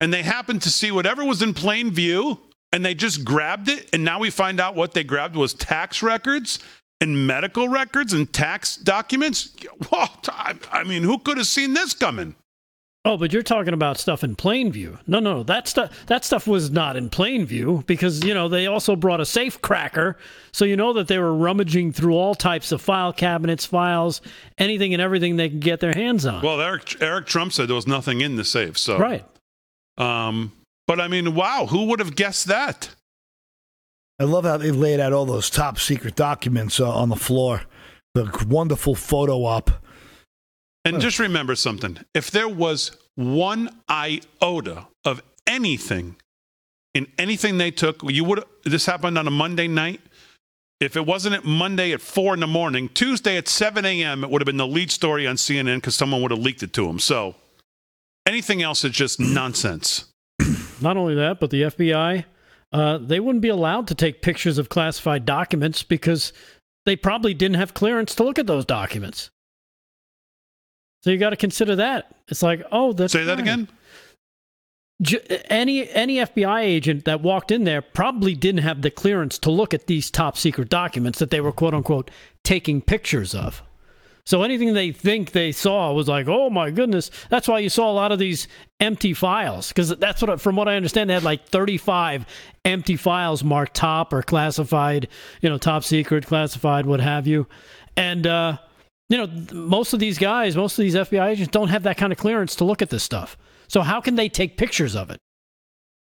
and they happened to see whatever was in plain view and they just grabbed it. And now we find out what they grabbed was tax records and medical records and tax documents. Whoa, I, I mean, who could have seen this coming? Oh, but you're talking about stuff in plain view. No, no, that stuff that stuff was not in plain view because you know they also brought a safe cracker, so you know that they were rummaging through all types of file cabinets, files, anything and everything they could get their hands on. Well, Eric, Eric Trump said there was nothing in the safe. So, right. Um, but I mean, wow, who would have guessed that? I love how they laid out all those top secret documents uh, on the floor. The wonderful photo op. And just remember something: if there was one iota of anything in anything they took, you would. This happened on a Monday night. If it wasn't at Monday at four in the morning, Tuesday at seven a.m., it would have been the lead story on CNN because someone would have leaked it to them. So, anything else is just nonsense. Not only that, but the FBI, uh, they wouldn't be allowed to take pictures of classified documents because they probably didn't have clearance to look at those documents. So you got to consider that. It's like, oh, that's Say that again. J- any any FBI agent that walked in there probably didn't have the clearance to look at these top secret documents that they were quote unquote taking pictures of. So anything they think they saw was like, oh my goodness. That's why you saw a lot of these empty files because that's what, from what I understand, they had like 35 empty files marked top or classified, you know, top secret, classified, what have you. And uh, you know, most of these guys, most of these FBI agents don't have that kind of clearance to look at this stuff. So how can they take pictures of it?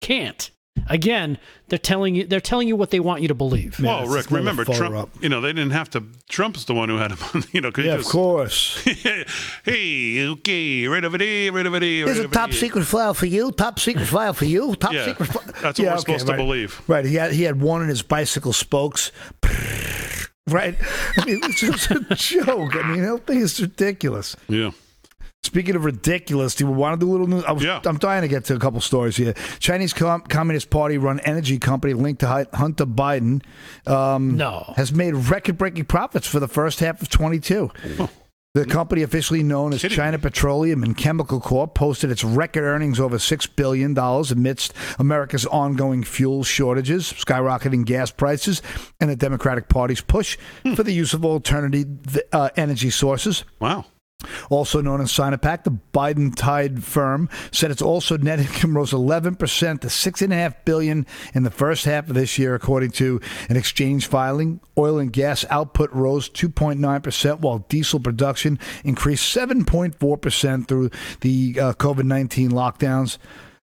Can't. Again, they're telling you they're telling you what they want you to believe. well, Rick, remember Trump? You know, they didn't have to. Trump's the one who had him. You know, 'cause he Yeah, of just- course. hey, okay, right over there, right over eh, there. Here's right a over eh. top there. secret file for you. Top secret file for you. Top Yeah, secret. Fi- that's what we're supposed to believe. Right. He had he had one in his bicycle spokes. Right. I mean, it's just a joke. I mean, the whole thing is ridiculous. Yeah. Speaking of ridiculous, do you want to do a little news? I was, I'm trying to get to a couple stories here. Chinese Com- Communist Party run energy company linked to Hunter Biden um, no. has made record breaking profits for the first half of 22. The company, officially known as Kidding China Petroleum and Chemical Corp, posted its record earnings over $6 billion amidst America's ongoing fuel shortages, skyrocketing gas prices, and the Democratic Party's push for the use of alternative uh, energy sources. Wow. Also known as Sinopec, the Biden tied firm said its also net income rose 11% to 6.5 billion in the first half of this year, according to an exchange filing. Oil and gas output rose 2.9%, while diesel production increased 7.4% through the uh, COVID 19 lockdowns.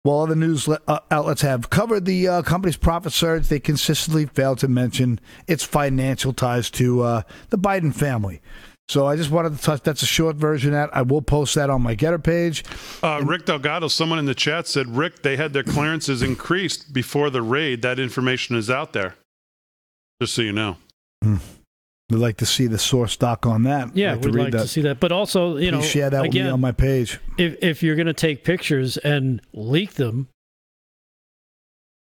While other news uh, outlets have covered the uh, company's profit surge, they consistently failed to mention its financial ties to uh, the Biden family. So I just wanted to touch. That's a short version. Of that I will post that on my Gettr page. Uh, Rick Delgado, someone in the chat said, Rick, they had their clearances increased before the raid. That information is out there. Just so you know. We'd like to see the source doc on that. Yeah, I'd we'd read like to see that. But also, you know, share that with me again, on my page. if if you're going to take pictures and leak them,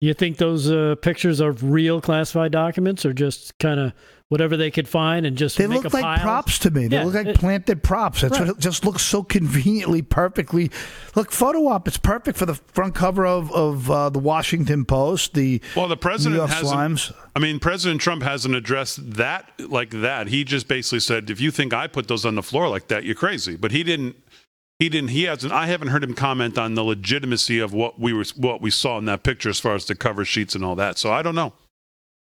you think those uh, pictures are real classified documents or just kind of whatever they could find and just They make look a like pile? props to me. They Yeah, look like it- planted props. That's Right. what it just looks so conveniently, perfectly. Look, photo op. It's perfect for the front cover of of uh, the Washington Post. The Well, the New president York hasn't. Slimes. I mean, President Trump hasn't addressed that like that. He just basically said, "If you think I put those on the floor like that, you're crazy." But he didn't. He didn't. He hasn't. I haven't heard him comment on the legitimacy of what we were, what we saw in that picture, as far as the cover sheets and all that. So I don't know.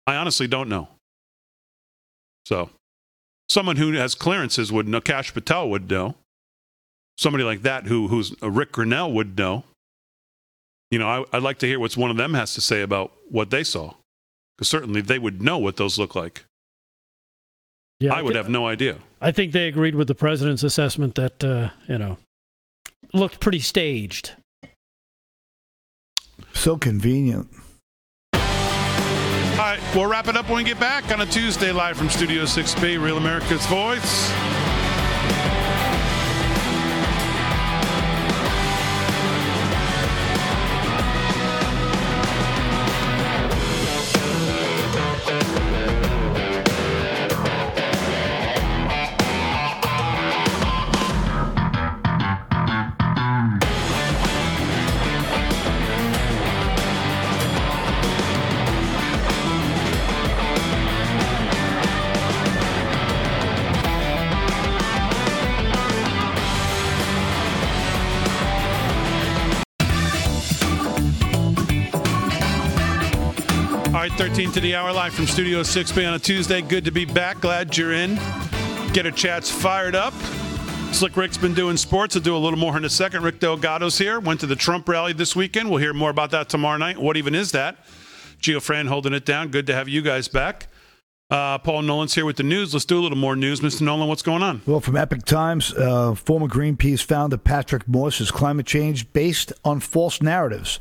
I honestly don't know. So, someone who has clearances would know. Kash Patel would know. Somebody like that, who who's uh, Ric Grenell, would know. You know, I, I'd like to hear what one of them has to say about what they saw, because certainly they would know what those look like. Yeah, I would have no idea. I think they agreed with the president's assessment that uh, you know looked pretty staged. So convenient. We'll wrap it up when we get back on a Tuesday live from Studio 6B, Real America's Voice. All right, 13 to the hour live from Studio 6B on a Tuesday. Good to be back. Glad you're in. Get our chats fired up. Slick Rick's been doing sports. I'll do a little more in a second. Rick Delgado's here. Went to the Trump rally this weekend. We'll hear more about that tomorrow night. What even is that? Gio Fran holding it down. Good to have you guys back. Uh, Paul Nolan's here with the news. Let's do a little more news. Mr. Nolan, what's going on? Well, from Epoch Times, uh, former Greenpeace founder Patrick Moore says climate change based on false narratives.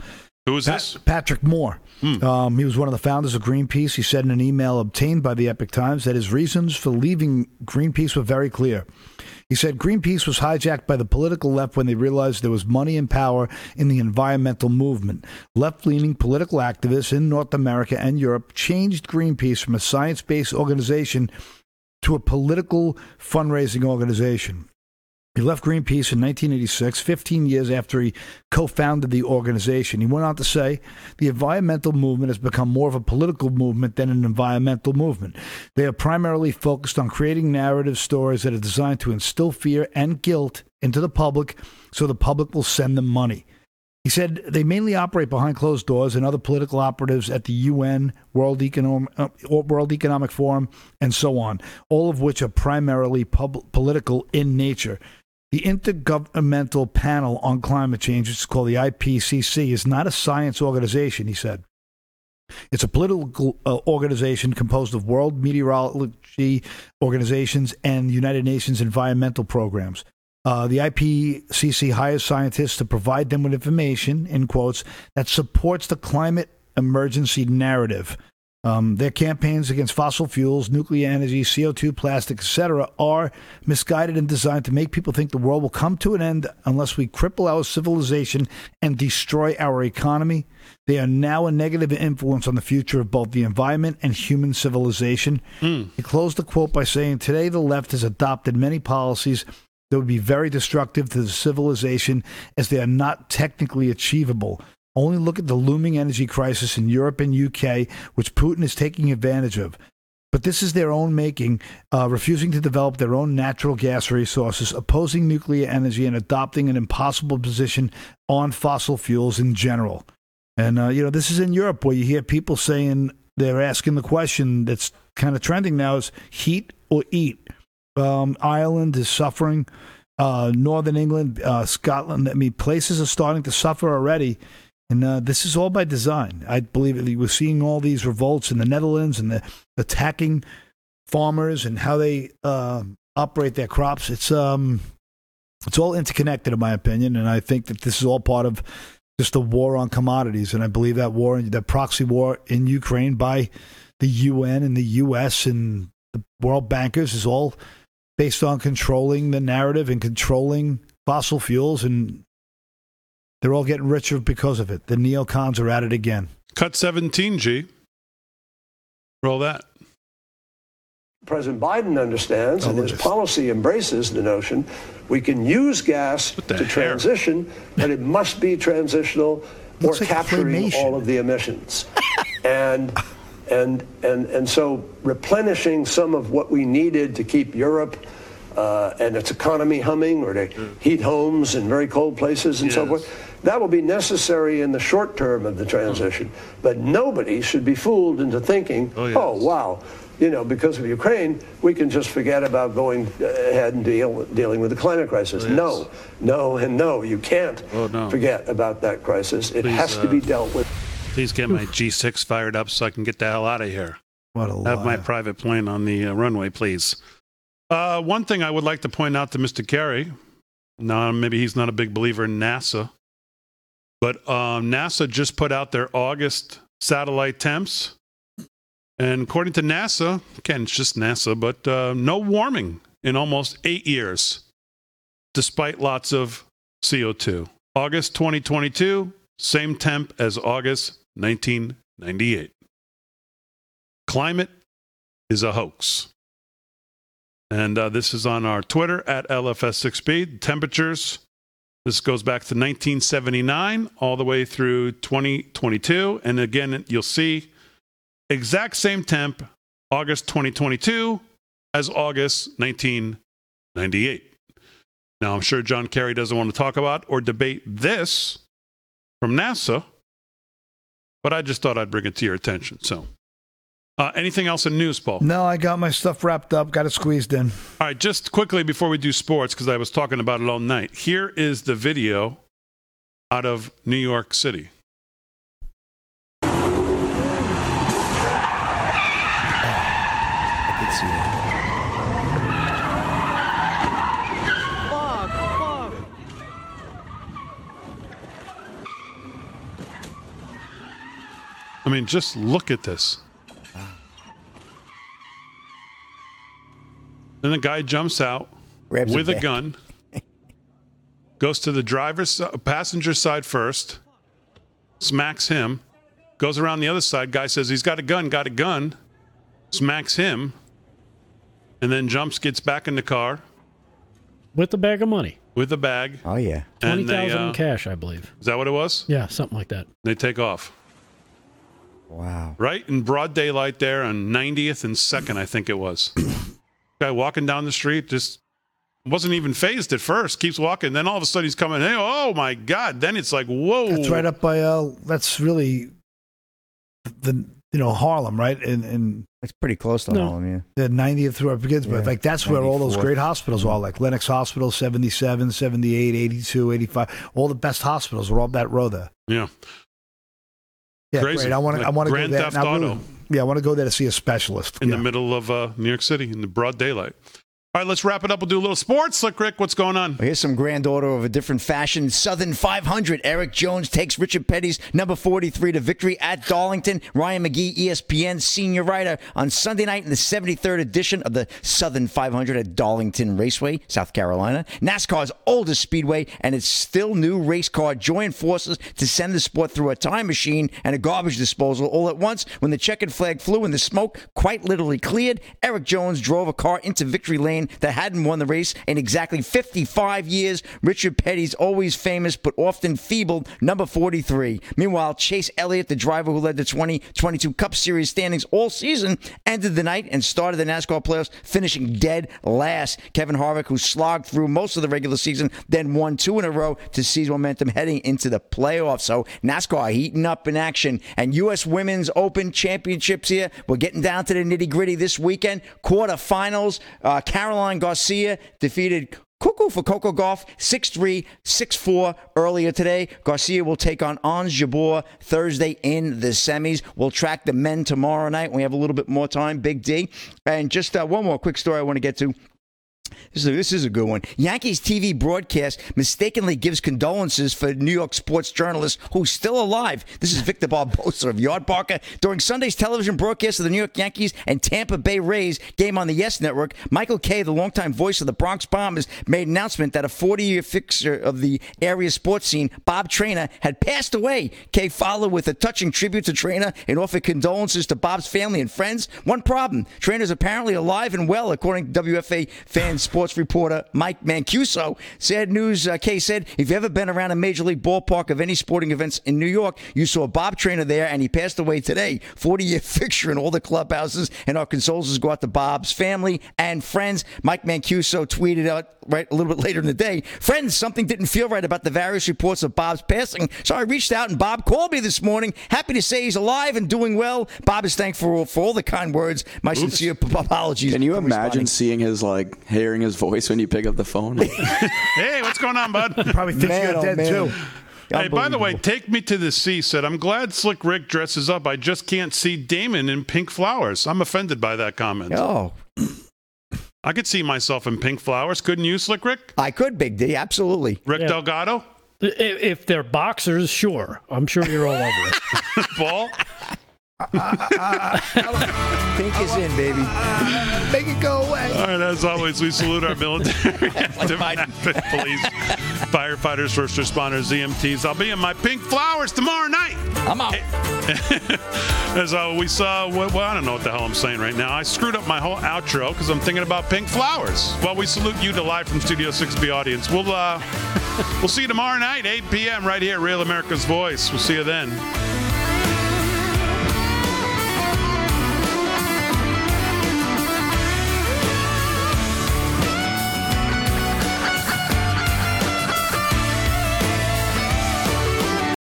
Who is Pa- this? Patrick Moore. Um, he was one of the founders of Greenpeace. He said in an email obtained by the Epoch Times that his reasons for leaving Greenpeace were very clear. He said Greenpeace was hijacked by the political left when they realized there was money and power in the environmental movement. Left leaning political activists in North America and Europe changed Greenpeace from a science based organization to a political fundraising organization. He left Greenpeace in 1986, 15 years after he co founded the organization. He went on to say the environmental movement has become more of a political movement than an environmental movement. They are primarily focused on creating narrative stories that are designed to instill fear and guilt into the public so the public will send them money. He said they mainly operate behind closed doors and other political operatives at the UN, World Economic, uh, World Economic Forum, and so on, all of which are primarily pub- political in nature. The Intergovernmental Panel on Climate Change, which is called the IPCC, is not a science organization, he said. It's a political uh, organization composed of world meteorology organizations and United Nations environmental programs. Uh, the IPCC hires scientists to provide them with information, in quotes, that supports the climate emergency narrative. Um, their campaigns against fossil fuels, nuclear energy, CO2, plastic, etc., are misguided and designed to make people think the world will come to an end unless we cripple our civilization and destroy our economy. They are now a negative influence on the future of both the environment and human civilization. He closed the quote by saying, Today the left has adopted many policies that would be very destructive to the civilization as they are not technically achievable. Only look at the looming energy crisis in Europe and UK, which Putin is taking advantage of. But this is their own making, uh, refusing to develop their own natural gas resources, opposing nuclear energy, and adopting an impossible position on fossil fuels in general. And, uh, you know, this is in Europe where you hear people saying they're asking the question that's kind of trending now is heat or eat. Um, Ireland is suffering. Uh, Northern England, uh, Scotland. I mean, places are starting to suffer already. And uh, this is all by design. I believe it. We're seeing all these revolts in the Netherlands and the attacking farmers and how they uh, operate their crops. It's um, it's all interconnected, in my opinion, and I think that this is all part of just the war on commodities. And I believe that war, that proxy war in Ukraine by the UN and the U.S. and the world bankers, is all based on controlling the narrative and controlling fossil fuels and they're all getting richer because of it. The neocons are at it again. Cut 17, G. Roll that. President Biden understands and his policy embraces the notion we can use gas to hair? transition, but it must be transitional or like capturing claymation. all of the emissions. and and and and so replenishing some of what we needed to keep Europe uh, and its economy humming or to heat homes in very cold places and so Hmm. Forth. That will be necessary in the short term of the transition. But nobody should be fooled into thinking, Oh, oh, wow, you know, because of Ukraine, we can just forget about going ahead and deal, dealing with the climate crisis. Oh, yes. No, no, and no. You can't Oh, no. forget about that crisis. It Please, has to uh, be dealt with. Please get my G6 fired up so I can get the hell out of here. What a Have my private plane on the uh, runway, please. Uh, one thing I would like to point out to Mr. Kerry. Now, maybe he's not a big believer in NASA, but um, NASA just put out their August satellite temps. And according to NASA, again, it's just NASA, but uh, no warming in almost eight years, despite lots of CO2. August 2022, same temp as August 1998. Climate is a hoax. And uh, this is on our Twitter at LFS6B. Temperatures, this goes back to 1979 all the way through 2022. And again, you'll see exact same temp August 2022 as August 1998. Now, I'm sure John Kerry doesn't want to talk about or debate this from NASA, but I just thought I'd bring it to your attention. So, uh, anything else in news, Paul? No, I got my stuff wrapped up, got it squeezed in. All right, just quickly before we do sports, because I was talking about it all night. Here is the video out of New York City. I could see that. I mean, just look at this. Then the guy jumps out Grabs with a bag. gun, goes to the driver's passenger side first, smacks him, goes around the other side. Guy says he's got a gun, got a gun, smacks him, and then jumps, gets back in the car with the bag of money. with the bag. Oh yeah. Twenty And they, thousand uh, in cash, I believe. Is that what it was? Yeah, something like that. They take off. Wow. Right in broad daylight there on 90th and 2nd, I think it was. Guy walking down the street just wasn't even phased at first, keeps walking. Then all of a sudden he's coming, hey, oh my God. Then it's like, whoa. That's right up by uh that's really the you know, Harlem, right? And and It's pretty close to No. Harlem, yeah. the 90th through our begins, but Yeah, like that's where all those great hospitals are, like Lenox Hospital, 77, 78, 82, 85. All the best hospitals are all that row there. Yeah. Yeah, Crazy. great. I want to. Like I want to go there. Theft and I really- Auto. Yeah, I want to go there to see a specialist. In yeah. the middle of uh, New York City in the broad daylight. All right, let's wrap it up. We'll do a little sports. Slick Rick, what's going on? Well, here's some granddaughter of a different fashion. Southern 500. Erik Jones takes Richard Petty's number 43 to victory at Darlington. Ryan McGee, ESPN senior writer, on Sunday night in the 73rd edition of the Southern 500 at Darlington Raceway, South Carolina. NASCAR's oldest speedway and its still new race car joined forces to send the sport through a time machine and a garbage disposal all at once. When the checkered flag flew and the smoke quite literally cleared, Erik Jones drove a car into victory lane that hadn't won the race in exactly 55 years. Richard Petty's always famous but often feeble number 43. Meanwhile, Chase Elliott, the driver who led the 2022 Cup Series standings all season, ended the night and started the NASCAR playoffs finishing dead last. Kevin Harvick, who slogged through most of the regular season, then won two in a row to seize momentum heading into the playoffs. So NASCAR heating up in action. And U.S. Women's Open Championships here. We're getting down to the nitty gritty this weekend. Quarterfinals. Uh, Caroline Garcia defeated Cuckoo for Coco Gauff 6-3, 6-4 earlier today. Garcia will take on Ons Jabeur Thursday in the semis. We'll track the men tomorrow night. We have a little bit more time. Big D. And just uh, one more quick story I want to get to. This is, a, this is a good one. Yankees TV broadcast mistakenly gives condolences for New York sports journalist who's still alive. This is Victor Barbosa of Yardbarker. During Sunday's television broadcast of the New York Yankees and Tampa Bay Rays game on the Yes Network, Michael Kay, the longtime voice of the Bronx Bombers, made an announcement that a 40-year fixture of the area sports scene, Bob Trainer, had passed away. Kay followed with a touching tribute to Trainer and offered condolences to Bob's family and friends. One problem: Trainer's apparently alive and well, according to WFA sports reporter Mike Mancuso. Sad news, uh, Kay said, if you've ever been around a major league ballpark of any sporting events in New York, you saw Bob Trainer there, and he passed away today. 40 year fixture in all the clubhouses, and our condolences go out to Bob's family and friends. Mike Mancuso tweeted out right a little bit later in the day, friends, something didn't feel right about the various reports of Bob's passing, so I reached out and Bob called me this morning. Happy to say he's alive and doing well. Bob is thankful for all the kind words. My sincere p- apologies. Can you imagine seeing his like hearing his voice when you pick up the phone? Hey, what's going on, bud? Probably thinks Man, you're oh, dead man. too. Hey, by the way, Take Me to the Sea said, I'm glad Slick Rick dresses up. I just can't see Damon in pink flowers. I'm offended by that comment. Oh, I could see myself in pink flowers. Couldn't you, Slick Rick? I could, Big D, absolutely. Rick Yeah. Delgado? If they're boxers, sure. I'm sure you're all over it. Ball? Pink is in, baby. Make it go away. All right, as always, we salute our military, active police, firefighters, first responders, EMTs. I'll be in my pink flowers tomorrow night. I'm out. As uh, we saw, well, well, I don't know what the hell I'm saying right now. I screwed up my whole outro because I'm thinking about pink flowers. Well, we salute you to live from Studio 6B audience. We'll uh, we'll see you tomorrow night, 8 p.m. right here, Real America's Voice. We'll see you then.